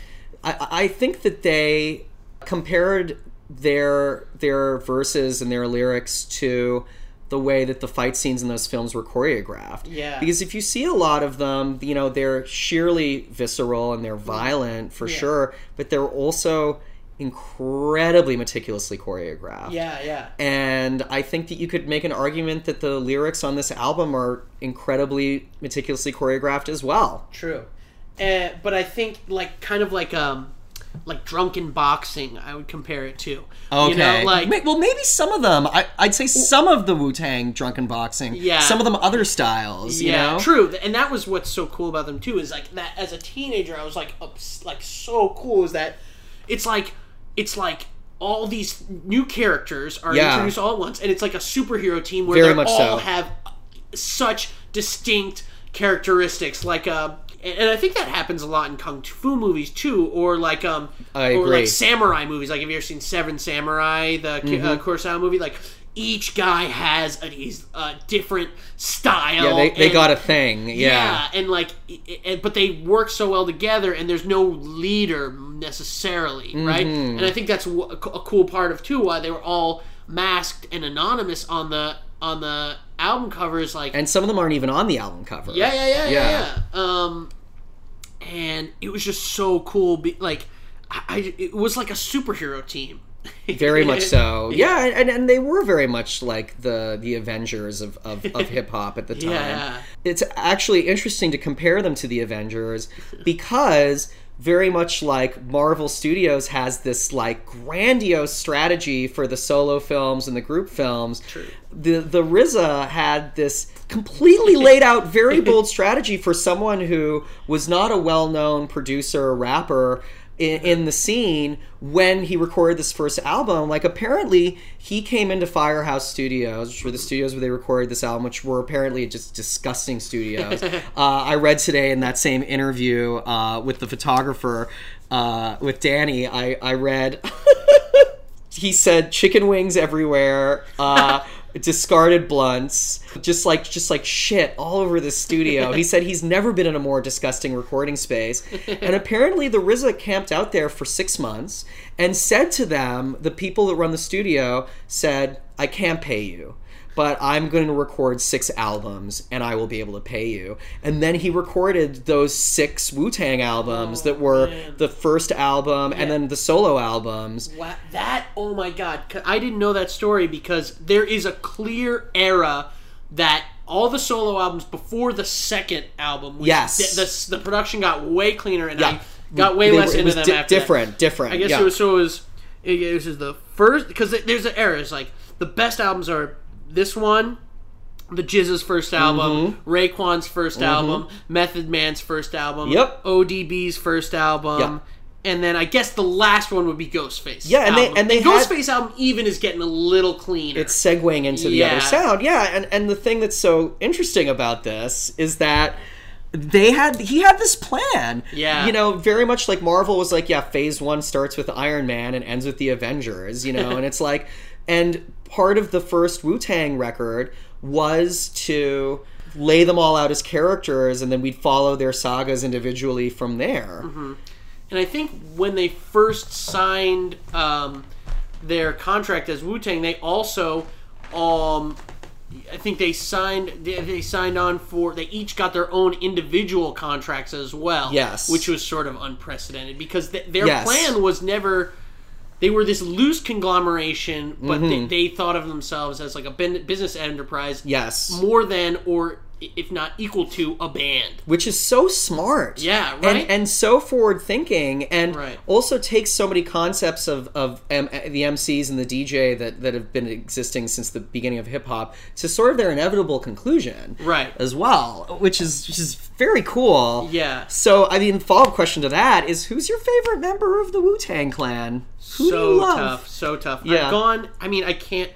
I, I think that they compared their their verses and their lyrics to the way that the fight scenes in those films were choreographed. Yeah. Because if you see a lot of them, you know, they're sheerly visceral and they're violent for Yeah. sure, but they're also incredibly meticulously choreographed. yeah, yeah. And I think that you could make an argument that the lyrics on this album are incredibly meticulously choreographed as well. True. Uh, but I think like kind of like um like drunken boxing, I would compare it to. You know, like well, maybe some of them. I, I'd say some of the Wu Tang drunken boxing. Yeah. Some of them other styles. You yeah, know? true. And that was what's so cool about them too. Is like that as a teenager, I was like, ups, like so cool. Is that it's like it's like all these new characters are Yeah. introduced all at once, and it's like a superhero team where they all so. have such distinct characteristics. Like uh, and and I think that happens a lot in kung fu movies too, or like um, I or agree. like samurai movies. Like have you ever seen Seven Samurai, the Mm-hmm. uh, Kurosawa movie? Like each guy has a, a different style. Yeah, they, they and- got a thing. Yeah. yeah, and like, i- but they work so well together, and there's no leader necessarily, right? Mm-hmm. And I think that's a a cool part of too why they were all masked and anonymous on the on the album covers. Like, And some of them aren't even on the album cover. yeah, yeah, yeah, yeah, Yeah. yeah. Um, and it was just so cool. Be, like, I, I, it was like a superhero team. Very much so. Yeah, and, and they were very much like the the Avengers of, of, of hip hop at the time. Yeah. It's actually interesting to compare them to the Avengers because very much like Marvel Studios has this like grandiose strategy for the solo films and the group films. True. The the RZA had this completely laid out very bold strategy for someone who was not a well-known producer or rapper in, in the scene when he recorded this first album. Like apparently he came into Firehouse Studios, which were the studios where they recorded this album, which were apparently just disgusting studios. uh, I read today in that same interview uh, with the photographer uh, with Danny. I I read. he said chicken wings everywhere uh discarded blunts just like just like shit all over the studio. He said he's never been in a more disgusting recording space. And apparently the RZA camped out there for six months and said to them the people that run the studio said i can't pay you but I'm going to record six albums and I will be able to pay you. And then he recorded those six Wu Tang albums that oh, were the first album and then the solo albums. Wow, that oh my God. I didn't know that story because there is a clear era that all the solo albums before the second album, was, Yes. the, the, the production got way cleaner and Yeah. I got way They less were- it into was them di- after that. different, different. I guess yeah. it was so it was. It, this is the first because there's an era. It's like the best albums are this one, the GZA's first album, mm-hmm. Raekwon's 1st mm-hmm. album, Method Man's first album, Yep. ODB's first album. Yep. And then I guess the last one would be Ghostface. Yeah, and they- and they had- Ghostface album even is getting a little cleaner. it's segueing into the Yeah. other sound. Yeah, and and the thing that's so interesting about this is that they had he had this plan. Yeah. You know, very much like Marvel was like, yeah, phase 1 starts with Iron Man and ends with the Avengers, you know, and it's like and part of the first Wu-Tang record was to lay them all out as characters and then we'd follow their sagas individually from there. And I think when they first signed um, their contract as Wu Tang, they also, um, I think they signed they, they signed on for they each got their own individual contracts as well. Yes. which was sort of unprecedented because th- their Yes. plan was never. They were this loose conglomeration, but Mm-hmm. they, they thought of themselves as like a business enterprise. Yes. more than or if not equal to a band. which is so smart. Yeah, right? and so forward thinking, and Right. also takes so many concepts of, of M- the MCs and the DJ that, that have been existing since the beginning of hip hop to sort of their inevitable conclusion. Right. As well, which is which is very cool. Yeah. So, I mean, follow up question to that is who's your favorite member of the Wu Tang Clan? Who so tough, so tough. Yeah. I've gone. I mean, I can't.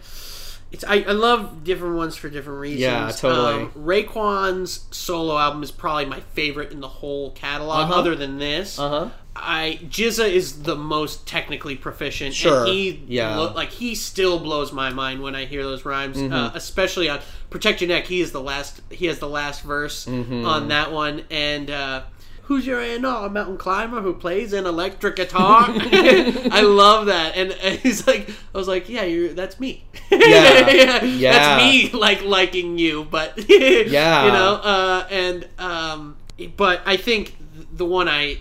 It's I, I love different ones for different reasons. Yeah, totally. Um, Raekwon's solo album is probably my favorite in the whole catalog, Uh-huh. other than this. Uh-huh. I GZA is the most technically proficient. Sure, And he yeah. lo- like he still blows my mind when I hear those rhymes, Mm-hmm. uh, especially on "Protect Ya Neck." He is the last. He has the last verse Mm-hmm. on that one, and. uh Who's your A&R mountain climber who plays an electric guitar? I love that, and, and he's like, I was like, yeah, you're, that's me. Yeah. Yeah. that's me, like liking you, but Yeah. you know, uh, and um, but I think the one I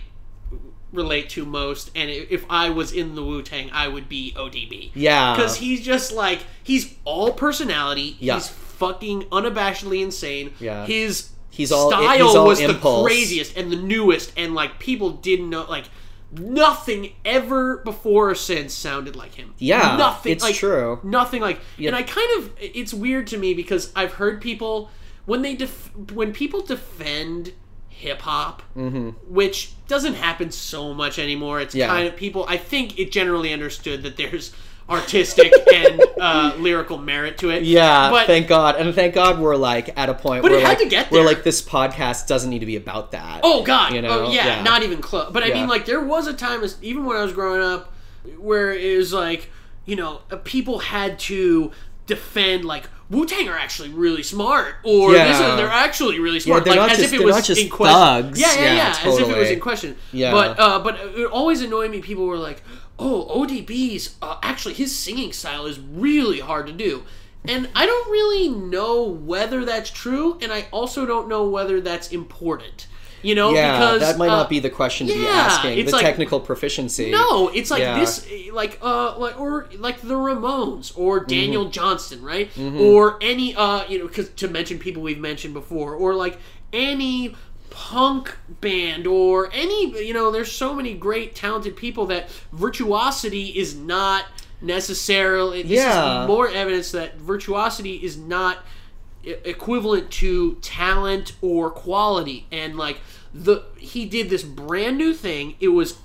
relate to most, and if I was in the Wu Tang, I would be ODB. Yeah. because he's just like he's all personality. Yeah. He's fucking unabashedly insane. Yeah. his He's all- style he's all was impulse. the craziest and the newest, and like people didn't know like. Nothing ever before or since sounded like him. Yeah, nothing. it's like, true. Nothing like. And I kind of. It's weird to me because I've heard people when they def, when people defend hip hop, which doesn't happen so much anymore. It's Mm-hmm. Yeah. kind of people. I think it generally understood that there's artistic and uh, lyrical merit to it. Yeah, but thank God, and thank God we're like at a point But where it had like to get there. like this podcast doesn't need to be about that. Oh God! You know? oh, yeah, Yeah. not even close. But I Yeah. mean, like, there was a time, as- even when I was growing up, where it was like, you know, uh, people had to defend like Wu Tang are actually really smart, or Yeah. this is, they're actually really smart, they're like not as just- if it was in question. thugs. Yeah, yeah, Yeah, yeah, as if it was in question. Yeah. But uh, but it always annoyed me. People were like, "Oh, ODB's uh, actually his singing style is really hard to do." And I don't really know whether that's true, and I also don't know whether that's important. You know, yeah, because that might uh, not be the question to be asking. The like- technical proficiency. no, it's like Yeah. this, like uh, like or like the Ramones or Mm-hmm. Daniel Johnston, right? Or any uh, you know, because to mention people we've mentioned before, or like any punk band or any you know, there's so many great talented people that virtuosity is not necessarily. This Yeah. is more evidence that virtuosity is not equivalent to talent or quality and like the he did this brand new thing it was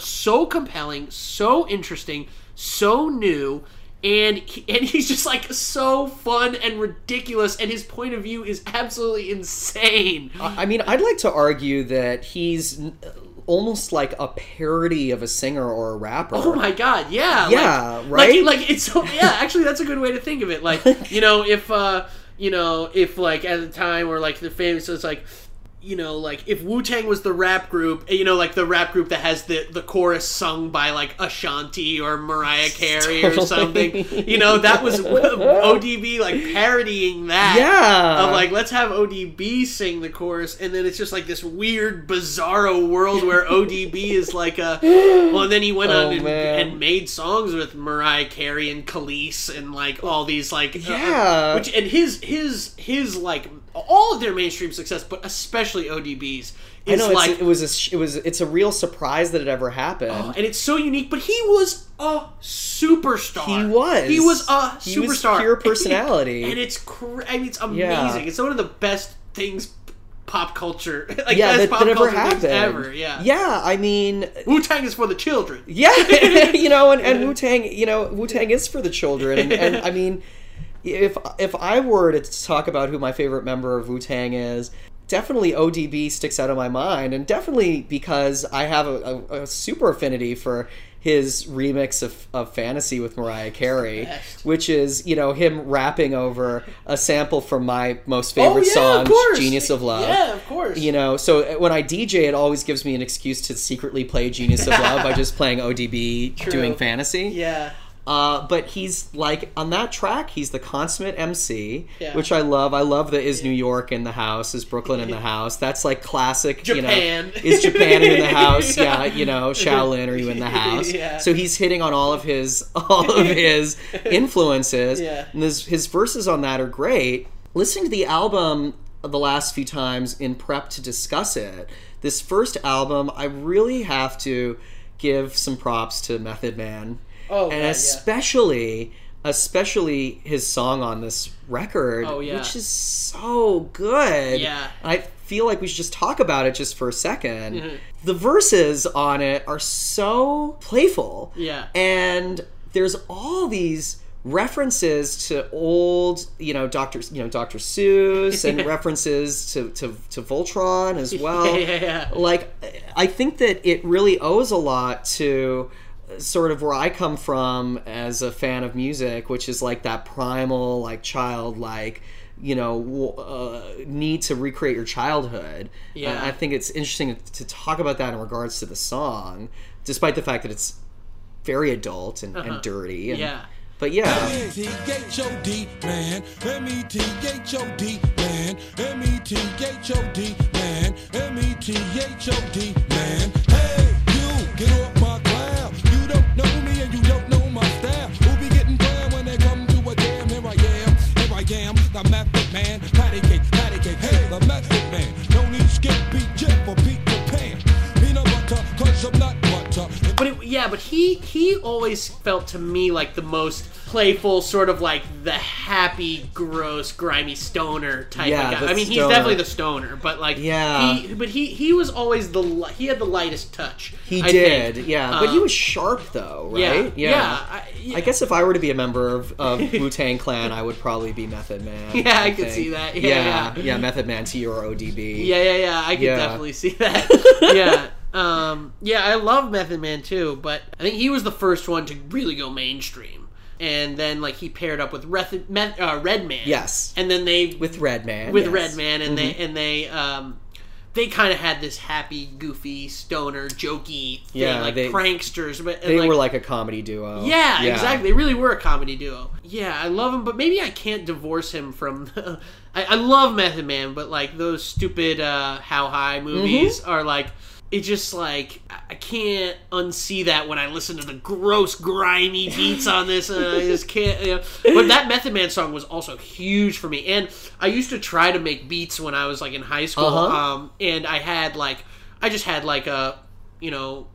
so compelling so interesting so new and he, and he's just like so fun and ridiculous and his point of view is absolutely insane I mean, I'd like to argue that he's almost like a parody of a singer or a rapper. Oh my god, yeah. Yeah, like, right? Like, like it's so yeah, actually that's a good way to think of it. Like, you know, if uh you know, if like at the time or like the famous so it's like you know, like if Wu Tang was the rap group, you know, like the rap group that has the the chorus sung by like Ashanti or Mariah Carey or something, you know, that was ODB like parodying that. Yeah. Of like, let's have ODB sing the chorus, and then it's just like this weird, bizarro world where ODB is like a. Well, and then he went Oh, on and, and made songs with Mariah Carey and Kelis and like all these like. uh, Yeah. which and his his his like all of their mainstream success, but especially ODB's, is know like it's, it was a, it was it's a real surprise that it ever happened. Oh, and it's so unique. But he was a superstar. He was. He was a He was superstar. pure personality. and it's cra- I mean, it's amazing. Yeah. It's one of the best things pop culture. like yeah, that, pop that ever culture happened. ever. Yeah. yeah. I mean, Wu Tang is for the children. Yeah, you know, and, and Wu Tang, you know, Wu Tang is for the children, and, and I mean, if if I were to talk about who my favorite member of Wu Tang is, definitely ODB sticks out of my mind, and definitely because I have a, a, a super affinity for his remix of, of Fantasy with Mariah Carey, which is you know him rapping over a sample from my most favorite Oh, yeah, song, of. Genius of Love. Yeah, of course. You know, so uh, when I DJ, it always gives me an excuse to secretly play Genius of Love by just playing ODB doing fantasy. Yeah. Uh, but he's like on that track, he's the consummate MC, Yeah. which I love. I love the is New York in the house, is Brooklyn in the house. That's like classic. Japan. You know, is Japan in the house? yeah, you know, Shaolin, are you in the house? Yeah. So he's hitting on all of his all of his influences. Yeah. And his his verses on that are great. Listening to the album the last few times in prep to discuss it, this first album, I really have to give some props to Method Man. Oh, and God, yeah. especially especially his song on this record, Oh, yeah. which is so good. Yeah. I feel like we should just talk about it just for a 2nd Mm-hmm. The verses on it are so playful. Yeah. And there's all these references to old, you know, Dr. you know, Dr. Seuss and references to, to, to Voltron as well. Yeah, yeah, yeah. Like I think that it really owes a lot to sort of where I come from as a fan of music, which is like that primal, like childlike, you know, uh, need to recreate your childhood. Yeah. Uh, I think it's interesting to talk about that in regards to the song, despite the fact that it's very adult and, and dirty. And, Yeah. But yeah. M-E-T-H-O-D, man. M-E-T-H-O-D, man. M-E-T-H-O-D, man. M-E-T-H-O-D, man. Hey, you, get off always felt to me like the most playful, sort of like the happy, gross, grimy stoner type Yeah, of guy. I mean, he's definitely the stoner, but like Yeah. he but he he was always the li- he had the lightest touch. He I did, think. yeah. But he Um, was sharp, though, yeah, right? yeah, I- yeah. I guess if I were to be a member of, of Wu Tang Clan, I would probably be Method Man. Yeah, I could see that. Yeah, yeah, yeah. Method Man to your ODB. Yeah, yeah, yeah. I could Yeah. definitely see that. yeah. Um, yeah, I love Method Man too, but I think he was the first one to really go mainstream. And then like he paired up with Reth- Meth- uh, Redman. Yes. And then they With Redman. with yes. Redman and they and they um they kind of had this happy, goofy, stoner, jokey thing, Yeah, like they- pranksters. But They like, were like a comedy duo. yeah, exactly. They really were a comedy duo. Yeah, I love him, but maybe I can't divorce him from. I, I love Method Man, but like those stupid uh, How High movies Mm-hmm. are like. It's just like I- I can't unsee that when I listen to the gross, grimy beats on this. Uh, I just can't. You know. But that Method Man song was also huge for me, and I used to try to make beats when I was like in high school. Uh-huh. Um, and I had like, I just had like a, you know,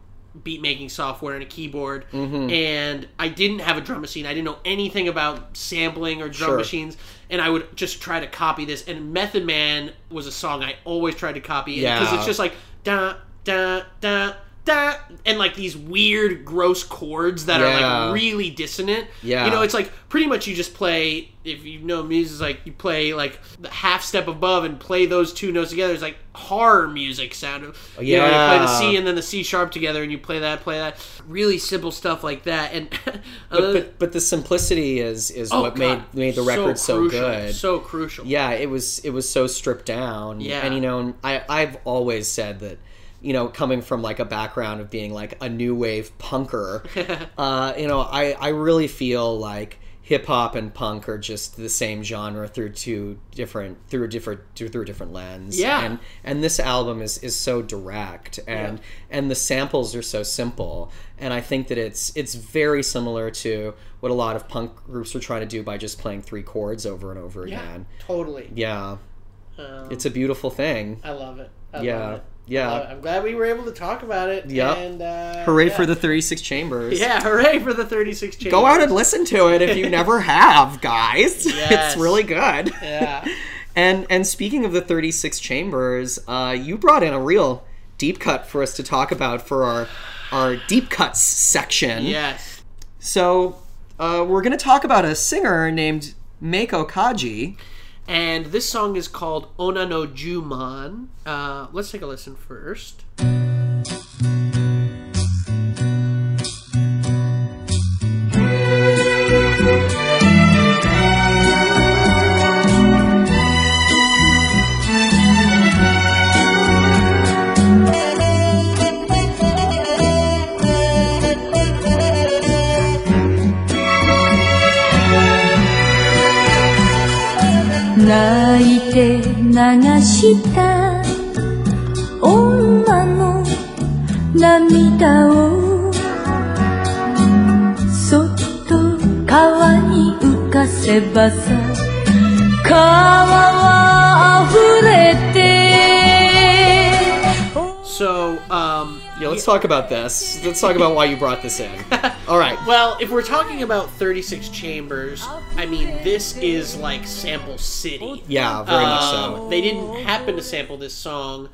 beat making software and a keyboard Mm-hmm. and I didn't have a drum machine. I didn't know anything about sampling or drum Sure. machines and I would just try to copy this and Method Man was a song I always tried to copy because Yeah. it's just like da da da da and like these weird gross chords that are like really dissonant. Yeah. You know, it's like pretty much you just play if you know music it's like you play like the half step above and play those two notes together. It's like horror music sound. You know, you play the C and then the C sharp together and you play that, play that. Really simple stuff like that. And But, but but the simplicity is is Oh, what God. made made the record so, crucial, good. So crucial. yeah, it was it was so stripped down. Yeah. and you know, I I've always said that. You know, coming from like a background of being like a new wave punker, uh, you know, I, I really feel like hip hop and punk are just the same genre through two different through a different through, through a different lens. Yeah. and and this album is is so direct and and the samples are so simple and I think that it's it's very similar to what a lot of punk groups are trying to do by just playing three chords over and over Yeah, again. totally. Yeah. Um, It's a beautiful thing. I love it. I Yeah. love it. Yeah. Uh, I'm glad we were able to talk about it. Yep. And, uh, Hooray yeah. for the 36 chambers. Yeah, hooray for the 36 chambers. Go out and listen to it if you never have, guys. Yes. It's really good. Yeah. And and speaking of the 36 chambers, uh, you brought in a real deep cut for us to talk about for our our deep cuts section. Yes. So uh, we're going to talk about a singer named Meiko Kaji. And this song is called Ona no Juman. Uh, let's take a listen first. した女の涙をそっと川に浮かせばさ川は溢れて So, um, Yeah, let's talk about this. Let's talk about why you brought this in. All right. well, if we're talking about 36 chambers, I mean, this is like Sample City. Yeah, very much Um, so. They didn't happen to sample this song,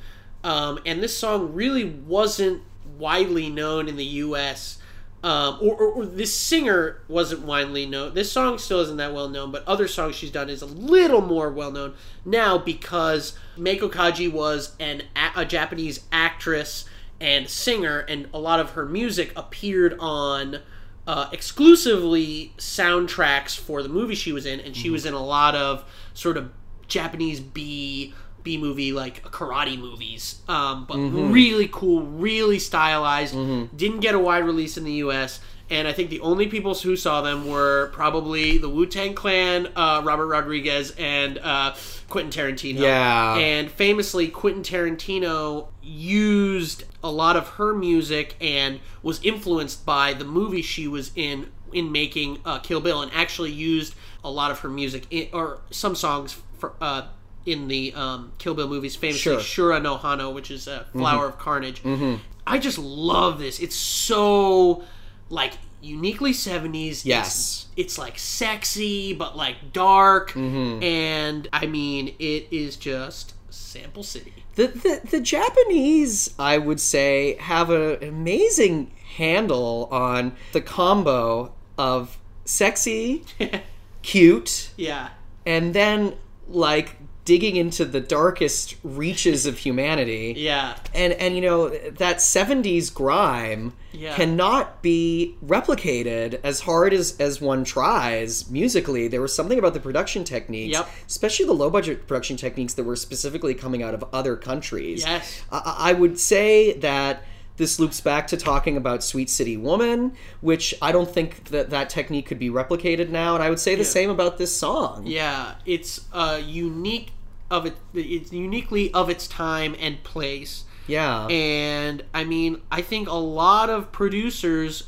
um, and this song really wasn't widely known in the U.S. Um, or, or, or this singer wasn't widely known. This song still isn't that well known, but other songs she's done is a little more well known now because Meiko Kaji was an a, a Japanese actress and singer, and a lot of her music appeared on uh, exclusively soundtracks for the movie she was in, and she was in a lot of sort of Japanese B B movie like karate movies, um, but Mhm. really cool, really stylized. Mm-hmm. Didn't get a wide release in the U.S. And I think the only people who saw them were probably the Wu Tang Clan, uh, Robert Rodriguez, and uh, Quentin Tarantino. Yeah. And famously, Quentin Tarantino used a lot of her music and was influenced by the movie she was in in making uh, Kill Bill, and actually used a lot of her music in, or some songs for. Uh, in the um, Kill Bill movies, famously Sure. Shura no Hana, which is a Flower Mhm. of Carnage. Mhm. I just love this. It's so like uniquely 70s. Yes. It's, it's like sexy but like dark Mhm. and I mean it is just Sample City. The, the the Japanese, I would say, have an amazing handle on the combo of sexy, cute, Yeah. and then like digging into the darkest reaches of humanity. Yeah. And and you know that 70s grime Yeah. cannot be replicated as hard as as one tries musically. There was something about the production techniques, Yep. especially the low budget production techniques that were specifically coming out of other countries. Yes. I, I would say that this loops back to talking about Sweet City Woman, which I don't think that that technique could be replicated now. And I would say the Yeah. same about this song. Yeah, it's a unique of it it's uniquely of its time and place. Yeah. And I mean, I think a lot of producers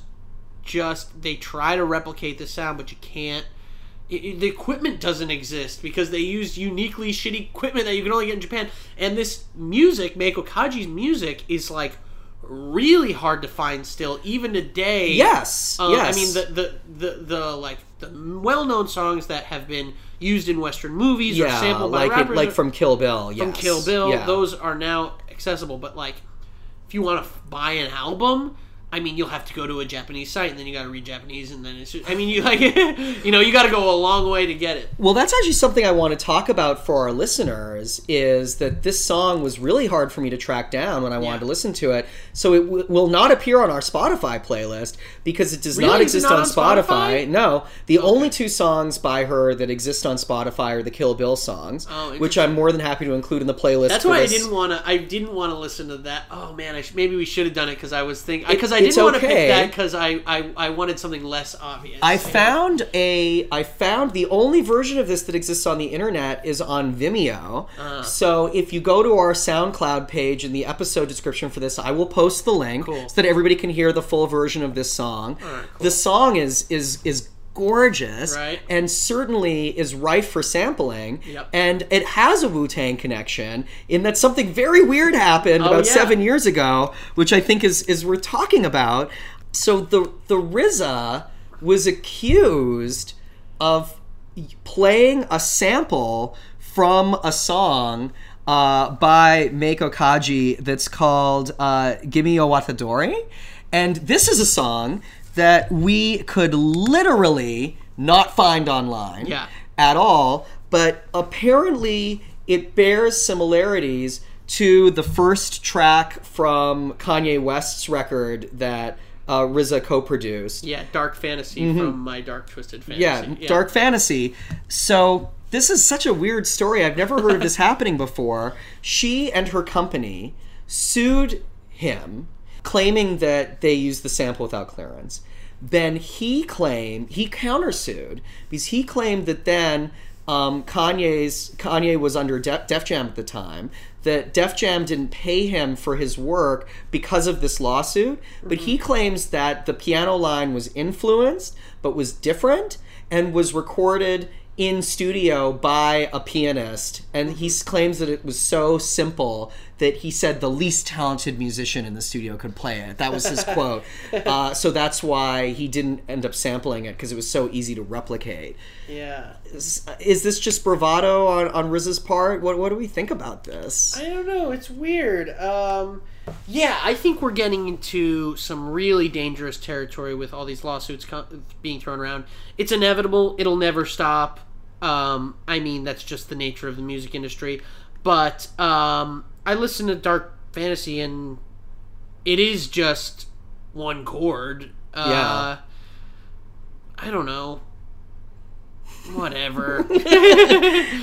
just they try to replicate the sound, but you can't. It, it- the equipment doesn't exist because they used uniquely shitty equipment that you can only get in Japan. And this music, Meiko Kaji's music, is like really hard to find still, even today. Yes, Uh, yes. I mean the, the the the like the well-known songs that have been used in Western movies or Yeah, sampled by like it, like from Kill Bill. from Kill Bill. Yeah. Those are now accessible, but like if you want to f- buy an album, I mean, you'll have to go to a Japanese site, and then you got to read Japanese, and then it's. Just, I mean, you like, you know, you got to go a long way to get it. Well, that's actually something I want to talk about for our listeners is that this song was really hard for me to track down when I wanted to listen to it. So it w- will not appear on our Spotify playlist because it does Really? not exist not on, Spotify. Spotify? No, the only two songs by her that exist on Spotify are the Kill Bill songs, Oh, which I'm more than happy to include in the playlist. That's why this. I didn't want to. I didn't want to listen to that. Oh man, I sh- maybe we should have done it because I was thinking because I it's didn't want to pick that because I, I I wanted something less obvious. I found a I found the only version of this that exists on the internet is on Vimeo. Ah. So if you go to our SoundCloud page in the episode description for this, I will post the link so that everybody can hear the full version of this song. The song is is is gorgeous Right. and certainly is rife for sampling. Yep. And it has a Wu Tang connection in that something very weird happened Oh, about yeah. seven years ago, which I think is is worth talking about. So the the RZA was accused of playing a sample from a song uh, by Meiko Kaji that's called uh, Gimme Yo Watadori. And this is a song that we could literally not find online Yeah. at all, but apparently it bears similarities to the first track from Kanye West's record that uh, RZA co-produced. Yeah, Dark Fantasy from my Dark Twisted Fantasy. Mm-hmm. Yeah, dark fantasy. So this is such a weird story. I've never heard of this happening before. She and her company sued him, claiming that they used the sample without clearance. Then he claimed he countersued because he claimed that then um, Kanye's Kanye was under Def, Def Jam at the time. That Def Jam didn't pay him for his work because of this lawsuit, but he claims that the piano line was influenced but was different and was recorded in studio by a pianist and he claims that it was so simple that he said the least talented musician in the studio could play it that was his quote uh, so that's why he didn't end up sampling it because it was so easy to replicate Yeah. is, is this just bravado on, on RZA's part what, what do we think about this I don't know. It's weird. Um, yeah, I think we're getting into some really dangerous territory with all these lawsuits co- being thrown around. It's inevitable. It'll never stop. Um, I mean, that's just the nature of the music industry. But um, I listen to Dark Fantasy, and it is just one chord. Uh, Yeah. I don't know. Whatever.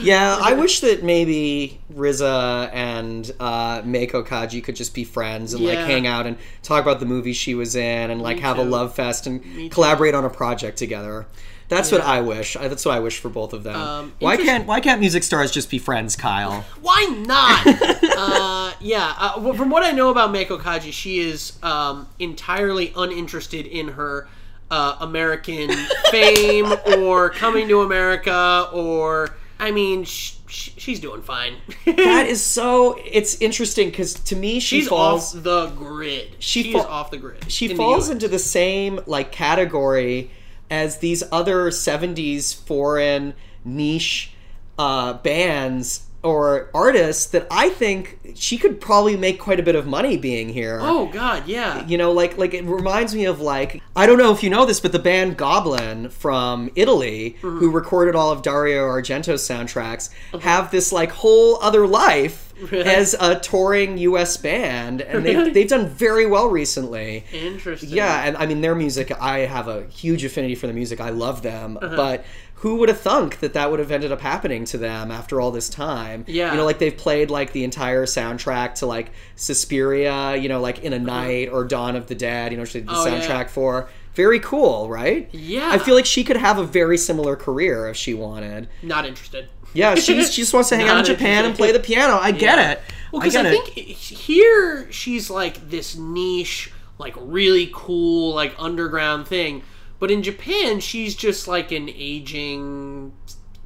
Yeah, I wish that maybe RZA and uh, Meiko Kaji could just be friends and like hang out and talk about the movie she was in and like Me have a love fest and too. collaborate on a project together. That's what I wish. I, that's what I wish for both of them. Um, why can't Why can't music stars just be friends, Kyle? Why not? uh, yeah. Uh, well, from what I know about Meiko Kaji, she is um, entirely uninterested in her uh, American fame or coming to America or. I mean, sh- sh- she's doing fine. that is so. It's interesting because to me, she she's falls. off the grid. She She, fa- is off the grid. she the falls US. into the same like category as these other 70s foreign niche uh, bands or artists that I think she could probably make quite a bit of money being here. Oh God, yeah. You know, like like it reminds me of like I don't know if you know this, but the band Goblin from Italy, Mm-hmm. who recorded all of Dario Argento's soundtracks, Uh-huh. have this like whole other life as a touring U.S. band, and they've they've done very well recently. Interesting. Yeah, and I mean their music. I have a huge affinity for the music. I love them, Uh-huh. but who would have thunk that that would have ended up happening to them after all this time? Yeah. you know, like they've played like the entire soundtrack to like Suspiria. You know, like In a Night or Dawn of the Dead. You know, she did the Uh-huh. Oh, yeah. soundtrack for. Very cool, right? Yeah. I feel like she could have a very similar career if she wanted. Not interested. Yeah, she's, she just wants to hang out in Japan and play the piano. I get Yeah. it. Well, because I, it. think here she's like this niche, like really cool, like underground thing. But in Japan, she's just like an aging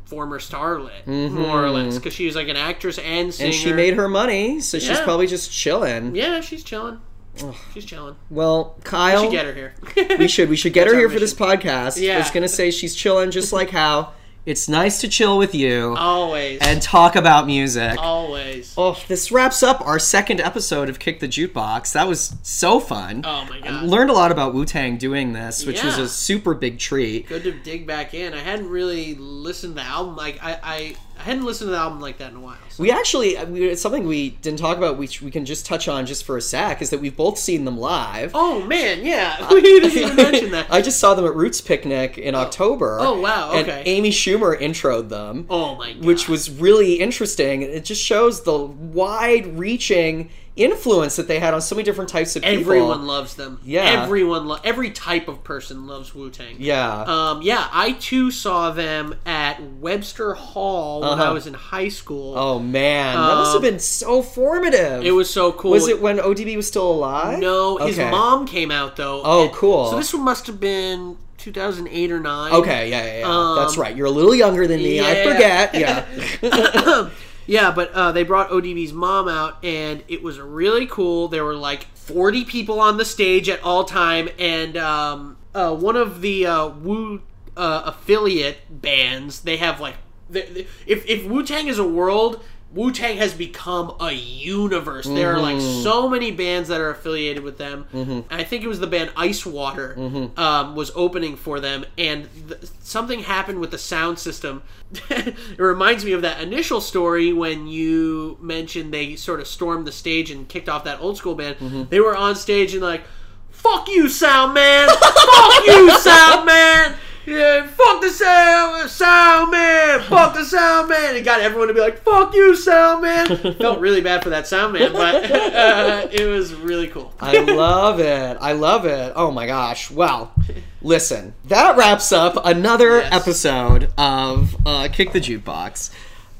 former starlet, more or less, because she was like an actress and singer. Mm-hmm. and she made her money, so she's probably just chilling. Yeah, she's chilling. She's chilling. Well, Kyle, We should get her here. we should we should get That's her here for this podcast. Yeah. I was gonna say she's chilling just like how it's nice to chill with you Always. and talk about music. Always. Oh, this wraps up our second episode of Kick the Jukebox. That was so fun. Oh my I god. learned a lot about Wu Tang doing this, which was a super big treat. Good to dig back in. I hadn't really listened to the album like I, I, I hadn't listened to the album like that in a while. So. We actually, uh, it's something we didn't talk about, which we can just touch on just for a sec, is that we've both seen them live. Oh man, yeah. We didn't even mention that. I just saw them at Roots Picnic in oh. October. Oh, wow, And okay. Amy Schumer introed them. Oh my god. which was really interesting. It just shows the wide-reaching influence that they had on so many different types of people. Everyone loves them. Yeah. Everyone, lo- every type of person loves Wu Tang. Yeah. Um, yeah, I too saw them at Webster Hall when I Uh-huh. was in high school. oh man, that must have Um, been so formative. It was so cool. Was it when ODB was still alive? No, his Okay. mom came out though. Oh, And- cool. So this one must have been 2008 or 9. Okay, yeah, yeah, yeah. That's Um, right. You're a little younger than me. I yeah. forget. Yeah. Yeah, but uh, they brought ODB's mom out, and it was really cool. There were like 40 people on the stage at all time, and um, uh, one of the uh, Wu uh, affiliate bands, they have like, if if Wu Tang is a world. Wu Tang has become a universe. There are like Mhm. so many bands that are affiliated with them. Mhm. I think it was the band Ice Water Mhm. um, was opening for them, and th- something happened with the sound system. it reminds me of that initial story when you mentioned they sort of stormed the stage and kicked off that old school band. Mm-hmm. They were on stage and like, "Fuck you, sound man! Fuck you, sound man!" Yeah, fuck the sound, sound man, fuck the sound man. It got everyone to be like, "Fuck you, sound man." Felt really bad for that sound man, but uh, it was really cool. I love it. I love it. Oh my gosh. Well, listen, that wraps up another episode of uh, Kick the Jukebox.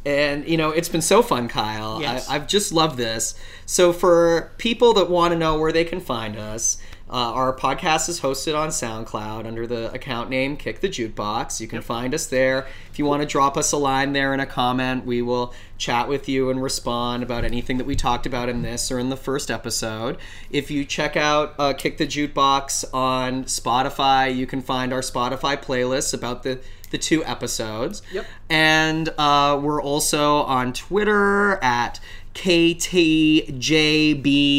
And, you know, it's been so fun, Kyle. Yes. I, I've just loved this. So, for people that want to know where they can find us, uh, our podcast is hosted on SoundCloud under the account name Kick the Jukebox. You can find us there. If you want to drop us a line there in a comment, we will chat with you and respond about anything that we talked about in this or in the first episode. If you check out uh, Kick the Jukebox on Spotify, you can find our Spotify playlists about the the two episodes. Yep. And uh, we're also on Twitter at KTJB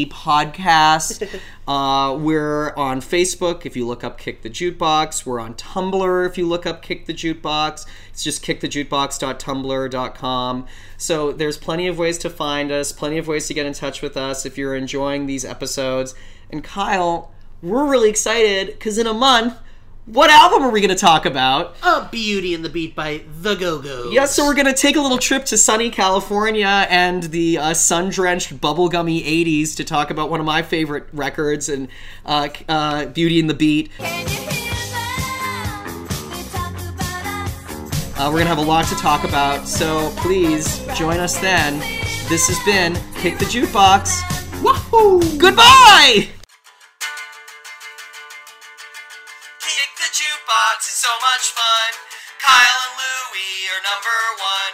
Podcast. uh, we're on Facebook if you look up Kick the Jukebox. We're on Tumblr if you look up Kick the Jukebox. It's just kickthejukebox.tumblr.com. So there's plenty of ways to find us, plenty of ways to get in touch with us if you're enjoying these episodes. And Kyle, we're really excited because in a month, what album are we going to talk about? A Beauty and the Beat by The Go Go's. Yes, so we're gonna take a little trip to sunny California and the uh, sun-drenched, bubblegummy '80s to talk about one of my favorite records and uh, uh, Beauty and the Beat. Uh, we're gonna have a lot to talk about, so please join us then. This has been Kick the Jukebox. Wahoo! Goodbye. box is so much fun. Kyle and Louie are number one.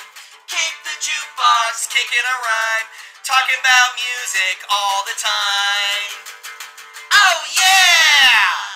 Kick the jukebox, kicking a rhyme, talking about music all the time. Oh yeah!